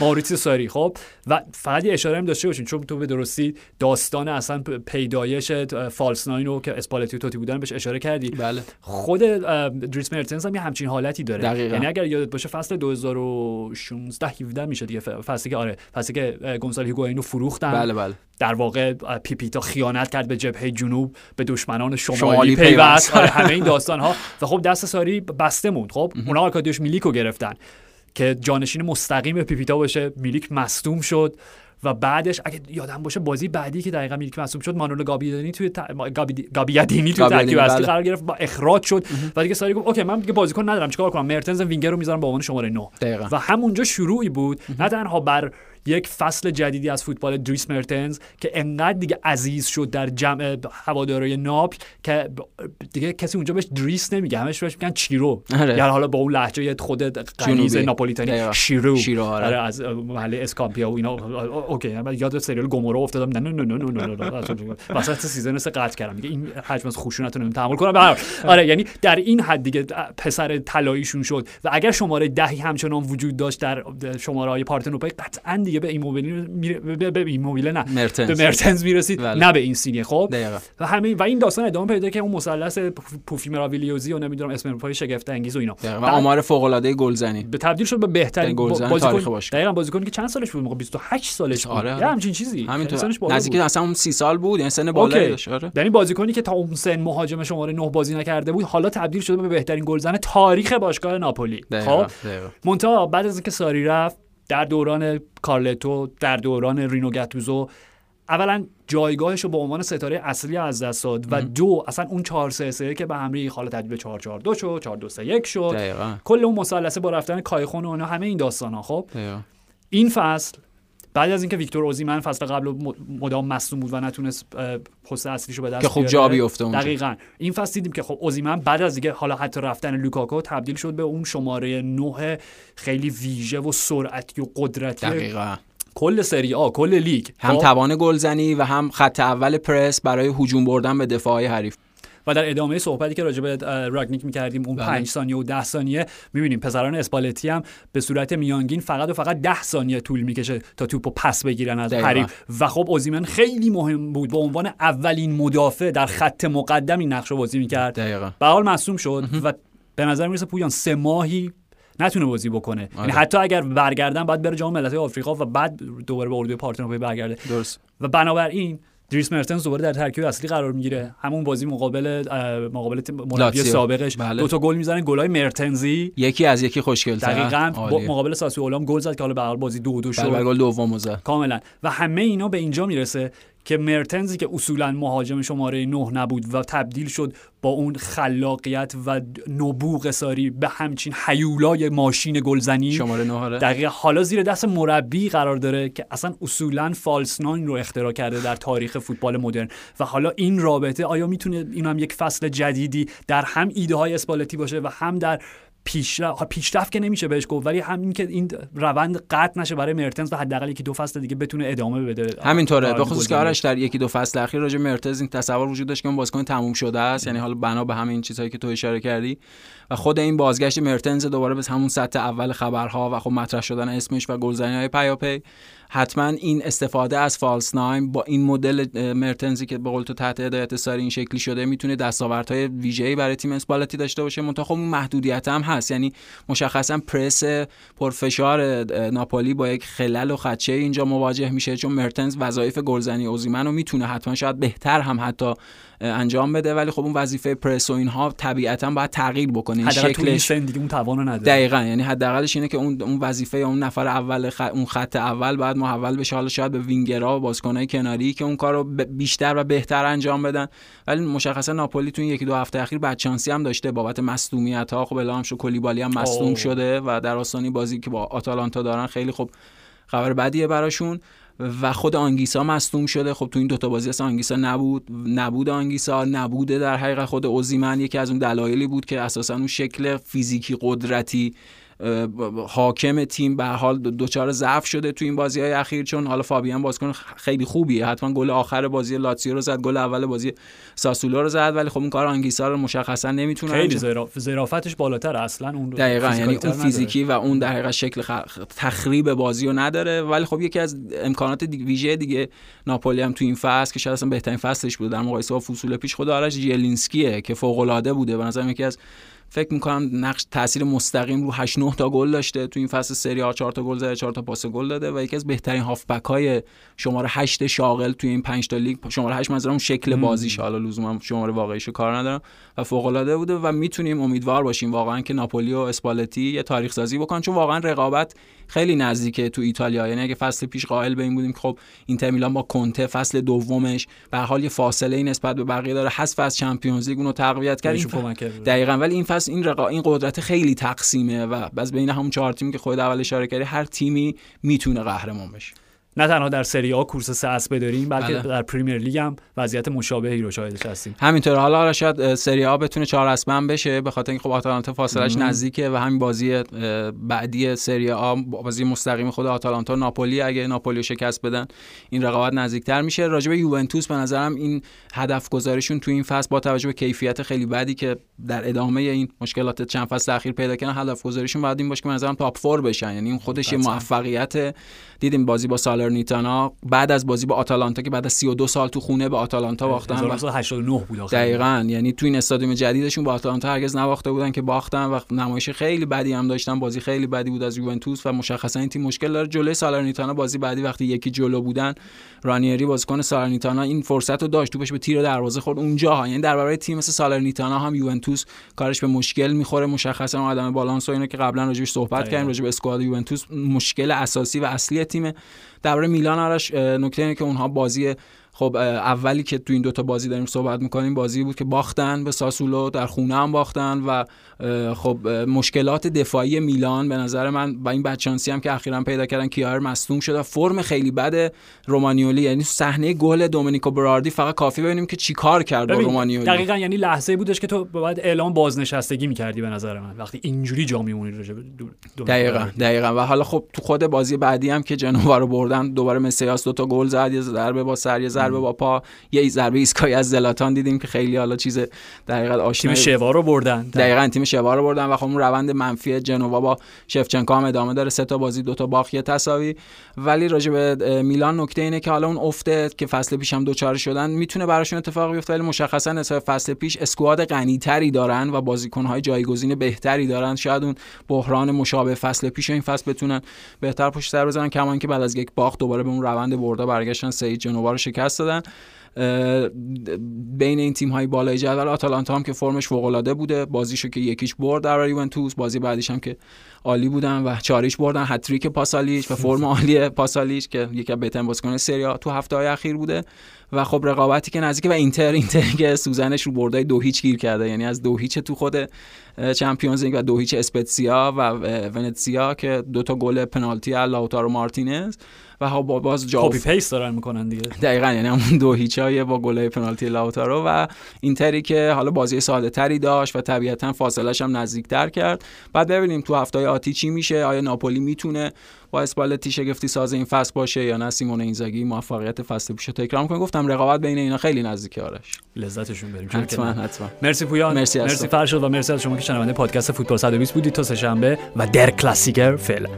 Speaker 2: ماریتسیو ساری خب. و فقط یه اشاره هم داشته باشین چون تو به درستی داستان اصلا پیدایش فالس ناین رو که اسپالتی توتی بودن بهش اشاره کردی.
Speaker 1: بله.
Speaker 2: خود دریس مرتنز هم یه همچین حالتی داره.
Speaker 1: دقیقا.
Speaker 2: یعنی اگر یادت باشه فصل 2016 17 میشه دیگه فصلی که آره فصلی که گونسال هیگواینو فروختن.
Speaker 1: بله بله.
Speaker 2: در واقع پیپیتا خیانت کرد به جبهه جنوب به دشمنان شمالی, شمالی پیوست. آره همه این داستان ها و خب دست ساری بسته موند. خب اونا آرکادیوش میلیکو گرفتن که جانشین مستقیم پیپیتا باشه. میلیک مصدوم شد و بعدش اگه یادم باشه بازی بعدی که دقیقا میلیک مصدوم شد مانولو گابیادینی توی ت... گابیادینی توی ترکیب اصلی بله. قرار گرفت. با اخراج شد. و دیگه ساری گفت اوکی من دیگه بازیکن ندارم چیکار کنم؟ مرتنز وینگر رو می‌ذارم به عنوان شماره 9 و همونجا شروعی بود. نه تنها بر یک فصل جدیدی از فوتبال دریس مرتنز که انقدر دیگه عزیز شد در جمع هوادارهای ناپل که دیگه کسی اونجا بهش دریس نمیگه. همش بهش میگن چیرو
Speaker 1: آره.
Speaker 2: یعنی حالا با اون لهجه خود قلیز ناپولیتانی.
Speaker 1: چیرو. آره.
Speaker 2: آره از محله اسکامپیا و اینا. اوکی من یاد سریال گومورا افتادم. نه نه نه نه نه نه وسط season سه قطع کردم. دیگه این حجم از خشونت رو تحمل کنم. آره یعنی در این حد دیگه پسر طلاییشون شد. و اگر شماره ده ای همچنان وجود داشت در شماره های پارتنوپای قطعا دیگه به ایموبیل به, به ایموبیل نه
Speaker 1: مرتنز.
Speaker 2: به مرتنز. می‌رسید
Speaker 1: بله.
Speaker 2: نه به این سینیه خب؟
Speaker 1: دقیقا.
Speaker 2: و همین و این داستان ادامه پیدا که اون مثلث پوفی مراویلیوزی و نمی‌دونم اسم پای شگفت انگیز و اینا.
Speaker 1: و آمار فوق العاده گلزنی.
Speaker 2: به تبدیل شد به بهترین
Speaker 1: گلزن تاریخ باشه
Speaker 2: دقیقاً بازیکنی که چند سالش بود؟ موقع 28 سالش بود.
Speaker 1: آره.
Speaker 2: یا همچین چیزی.
Speaker 1: همینطور. نزدیک اصلا اون 30 سال بود یعنی سن بالایی داشت. آره.
Speaker 2: یعنی بازیکنی که تا اون سن مهاجم شماره 9 بازی نکرده بود حالا تبدیل شده به بهترین گلزن تاریخ باشگاه ناپولی. خب؟ مونتا بعد از اینکه ساری رفت در دوران کارلتو در دوران رینو گتوزو اولا جایگاهش رو به عنوان ستاره اصلی از دست داد و دو اصلا اون 4 3 3 که به همری حالا تبدیل به 4 4 2 شد 4 2 3 1 شد
Speaker 1: دقیقا.
Speaker 2: کل اون مثلثه با رفتن کایخون و اینا همه این داستان ها خب
Speaker 1: دقیقا.
Speaker 2: این فصل بعد از اینکه ویکتور اوزیمن فصل قبل مدام مصدوم بود و نتونست پست اصلیشو به دست
Speaker 1: که خوب جا بیفته
Speaker 2: دقیقاً. این فصل دیدیم که خب اوزیمن بعد از دیگه حالا حتی رفتن لوکاکو تبدیل شد به اون شماره 9 خیلی ویژه و سرعتی و قدرتی
Speaker 1: دقیقاً.
Speaker 2: کل سری آ کل لیگ.
Speaker 1: هم توان گلزنی و هم خط اول پرس برای هجوم بردن به دفاع حریف.
Speaker 2: و در ادامه صحبتی که راجع به راگنیک می‌کردیم اون 5 ثانیه و 10 ثانیه می‌بینیم پسران اسپالتی هم به صورت میانگین فقط و فقط 10 ثانیه طول می‌کشه تا توپو پس بگیرن از حریف. و خب اوزیمن خیلی مهم بود به عنوان اولین مدافع در خط مقدم این نقش رو بازی می‌کرد. به حال مصدوم شد و به نظر می‌رسه پویان سه ماهی نتونه بازی بکنه. یعنی حتی اگر برگردن باید بره جام ملت‌های آفریقا و بعد دوباره به اردوی پارتنوپی برگرده.
Speaker 1: درست.
Speaker 2: و بنابراین دریس مرتنز دوباره در ترکیب اصلی قرار می‌گیره. همون بازی مقابل مقابل مربی سابقش.
Speaker 1: بله.
Speaker 2: دو تا گل می‌زنه گلای مرتنزی.
Speaker 1: یکی از یکی خوشگل
Speaker 2: دقیقاً. مقابل ساسولو گل زد که حالا به بازی دو دو شد.
Speaker 1: بله گل دوم زد.
Speaker 2: کاملا. و همه اینا به اینجا می‌رسه. که مرتنزی که اصولا مهاجم شماره نه نبود و تبدیل شد با اون خلاقیت و نبوغ ساری به همچین حیولای ماشین گلزنی.
Speaker 1: شماره نه
Speaker 2: دقیقا. حالا زیر دست مربی قرار داره که اصلا اصولا فالس ناین رو اختراع کرده در تاریخ فوتبال مدرن. و حالا این رابطه آیا می‌تونه این هم یک فصل جدیدی در هم ایده های اسپالتی باشه و هم در پیشرفت پیشرفت که نمیشه بهش گفت ولی همین که این روند قطع نشه برای مرتنز و حداقل یکی دو فصل دیگه بتونه ادامه بده.
Speaker 1: همینطوره. به خصوص که آرش در یکی دو فصل اخیر راجع مرتنز این تصور وجود داشت که اون بازیکن تموم شده است. یعنی حالا بنا به همین چیزهایی که تو اشاره کردی. و خود این بازگشت مرتنز دوباره به همون سطح اول خبرها و خب مطرح شدن اسمش و گلزنی های پیاپی. حتما این استفاده از فالس نایم با این مدل مرتنزی که به قول تو تحت هدایت ساری این شکلی شده می‌تونه دستاوردهای ویژه‌ای برای تیم اسپالتی داشته باشه. منتها خب اون محدودیت هم هست. یعنی مشخصا پرس پرفشار ناپولی با یک خلل و خدشه اینجا مواجه میشه چون مرتنز وظایف گلزنی اوزیمن رو می‌تونه. حتما شاید بهتر هم حتی انجام بده ولی خب اون وظیفه پرس و اینها طبیعتا باید تغییر بکنه.
Speaker 2: شکلش دیگه اون توانو نداره.
Speaker 1: دقیقاً. یعنی حداقلش اینه که اون اون وظیفه اون نفر اول خ... اون خط اول بعد محول بشه. حالا شاید به وینگرها و بازیکنای کناری که اون کارو بیشتر و بهتر انجام بدن. ولی مشخصا ناپولی تو این یکی دو هفته اخیر چانسی هم داشته. بابت مصدومیت ها خب اعلام شد کلیبالی هم مصدوم شده و در آستانه بازی که با آتالانتا دارن خیلی خب خبر بدیه براشون. و خود آنگیسا مصدوم شده. خب تو این دوتا بازی اصلا آنگیسا نبود. نبود آنگیسا نبوده در حقیقت خود اوزیمن. یکی از اون دلایلی بود که اساسا اون شکل فیزیکی قدرتی حاکم تیم به حال دوچار ضعف شده تو این بازی های اخیر چون حالا فابیان بازیکن خیلی خوبیه. حتما گل آخر بازی لاتزیو رو زد گل اول بازی ساسولو رو زد ولی خب اون کار آنگیسا رو مشخصا نمی‌تونه
Speaker 2: خیلی ظرافتش بالاتر اصلا اون
Speaker 1: دقیقاً یعنی اون فیزیکی و اون در حقیقت شکل تخریب بازی رو نداره. ولی خب یکی از امکانات ویژه دیگه ناپولی هم تو این فصل که شاید اصلا بهترین فصلش بود در مقایسه با فصول پیش خود آرش جیلینسکیه که فوق العاده بوده. به نظر یکی از فکر می‌کنم نقش تاثیر مستقیم رو 8 9 تا گل داشته. تو این فصل سری آ 4 تا گل زده 4 تا پاس گل داده و یکی از بهترین هافبک های شماره 8 شاغل تو این 5 تا لیگ شماره 8 مثلا اون شکل بازیش. حالا لزوما شماره واقعیشو کار ندارم و فوق العاده بوده و می‌تونیم امیدوار باشیم واقعا که ناپولی و اسپالتی یه تاریخ سازی بکنن. چون واقعا رقابت خیلی نزدیکه تو ایتالیا. یعنی اگه فصل پیش قائل به این بودیم که خب اینتر میلان با کنته فصل دومش به حال یه فاصله ای نسبت به بقیه داره. حذف از چمپیونز لیگ اونو تقویت کرد. دقیقاً. ولی این فصل این رقا... این قدرت خیلی تقسیمه و پخش بین همون چهار تیم که خود اول اشاره کردی هر تیمی می‌تونه قهرمان بشه.
Speaker 2: نه تنها در سری آ کورس سه اسبه داریم بلکه بله. در پریمیر لیگ هم وضعیت مشابهی رو شاهدش هستیم.
Speaker 1: همینطور حالا شاید سری آ بتونه چهار هم بشه به خاطر اینکه خب آتالانتا فاصلش نزدیکه و همین بازی بعدی سری آ بازی مستقیم خود آتالانتا ناپولی اگه ناپولی شکست بدن این رقابت نزدیکتر میشه. راجع به یوونتوس به نظرم این هدف گذاریشون تو این فصل با توجه به کیفیت خیلی بدی که در ادامه این مشکلات چند فصل اخیر پیدا کردن هدف گذاریشون بعد این باشه که به نظرم تاپ 4 بشن. یعنی این خودش یه موفقیت. دیدیم بازی با سالرنیتانا بعد از بازی با آتالانتا که بعد از 32 سال تو خونه به آتالانتا باختن
Speaker 2: 1989 بود
Speaker 1: دقیقاً. یعنی تو این استادیوم جدیدشون با آتالانتا هرگز نباخته بودن که باختن و نمایش خیلی بدی هم داشتن. بازی خیلی بدی بود از یوونتوس و مشخصا این تیم مشکل داره. جلوی سالرنیتانا بازی بعدی وقتی یکی جلو بودن رانیری بازیکن سالرنیتانا این فرصت رو داشت توپش به تیر دروازه خورد. اونجا یعنی در برابر تیم مثل سالرنیتانا هم یوونتوس کارش به مشکل می‌خوره. مشخصا عدم بالانس و اینو که قبلا راجعش صحبت کردیم راجع به اسکواد یوونتوس مشکل اساسی و اصلی تیم درباره میلان آرش نکته اینه که اونها بازی خب اولی که تو این دوتا بازی داریم صحبت می‌کنیم بازی بود که باختن به ساسولو در خونه هم باختن و خب مشکلات دفاعی میلان به نظر من با این بدشانسی هم که اخیرا پیدا کردن کیار مصدوم شده. فرم خیلی بد رومانیولی یعنی صحنه گل دومینیکو براردی فقط کافی ببینیم که چیکار کرد با رومانیولی.
Speaker 2: دقیقا یعنی لحظه بودش که تو باید اعلام بازنشستگی می‌کردی به نظر من. وقتی اینجوری جا میمونی
Speaker 1: دقیقا دقیقا. و حالا خب تو خود بازی بعدی هم که جنوا رو بردن دوباره مسیاس دو تا گل زد یه ضربه با سر یه ضربه با پا یه ضربه ایسکای از زلاتان دیدیم که خیلی حالا چیز دقیقاً آشنا
Speaker 2: تیم شوا رو بردن.
Speaker 1: دقیقاً تیم شوا رو بردن و خب اون روند منفی جنوا با شفچنکو هم ادامه داره. سه تا بازی دو تا باخت یه تساوی. ولی راجع به میلان نکته اینه که حالا اون افته که فصل پیش هم دوچار شدن می‌تونه براشون اتفاق بیفته ولی مشخصا نسبت فصل پیش اسکواد غنیتری دارن و بازیکن‌های جایگزین بهتری دارن. شاید اون بحران مشابه فصل پیش این فصل بتونن بهتر پشت سر بزنن کما اینکه بعد از یک باخت دوباره به اون روند برده برگشتن سه جنوا رو شکست. دادن بین این تیم های بالای جدول آتالانتا هم که فرمش فوق العاده بوده. بازیشو که یکیش برد در یوونتوس بازی بعدیش هم که عالی بودن و چاریش بردن. هتریک پاسالیش و فرم عالی پاسالیش که یکی از بهترین بازیکن سری تو هفته های اخیر بوده. و خب رقابتی که نزدیک و اینتر اینتر که سوزنش رو بردای دو هیچ گیر کرده. یعنی از دو هیچ تو خود چمپیونز لیگ و دو هیچ اسپتسیا و ونتسیا که دو تا گل پنالتی لاوتارو مارتینز و ها باز
Speaker 2: جا copy paste دارن می‌کنن دیگه.
Speaker 1: دقیقاً یعنی همون دو هیچای با گل پنالتی لاوتارو و اینتری که حالا بازی ساده تری داشت و طبیعتا فاصلش هم نزدیکتر کرد. بعد ببینیم تو هفته آتی چی میشه آیا ناپولی می‌تونه با اسپالتی شگفتی ساز این فصل باشه یا نه؟ سیمون اینزاگی موفقیت فصل پیشو تکرار می‌کنه. گفتم رقابت بین اینا خیلی نزدیکه آرش.
Speaker 2: لذتشو ببریم
Speaker 1: حتما حتما.
Speaker 2: مرسی پویان. مرسی, مرسی فرشاد و مرسی از شما که شنونده پادکست فوتبال 120 بودید تا سه شنبه و در کلاسیکر فعلا.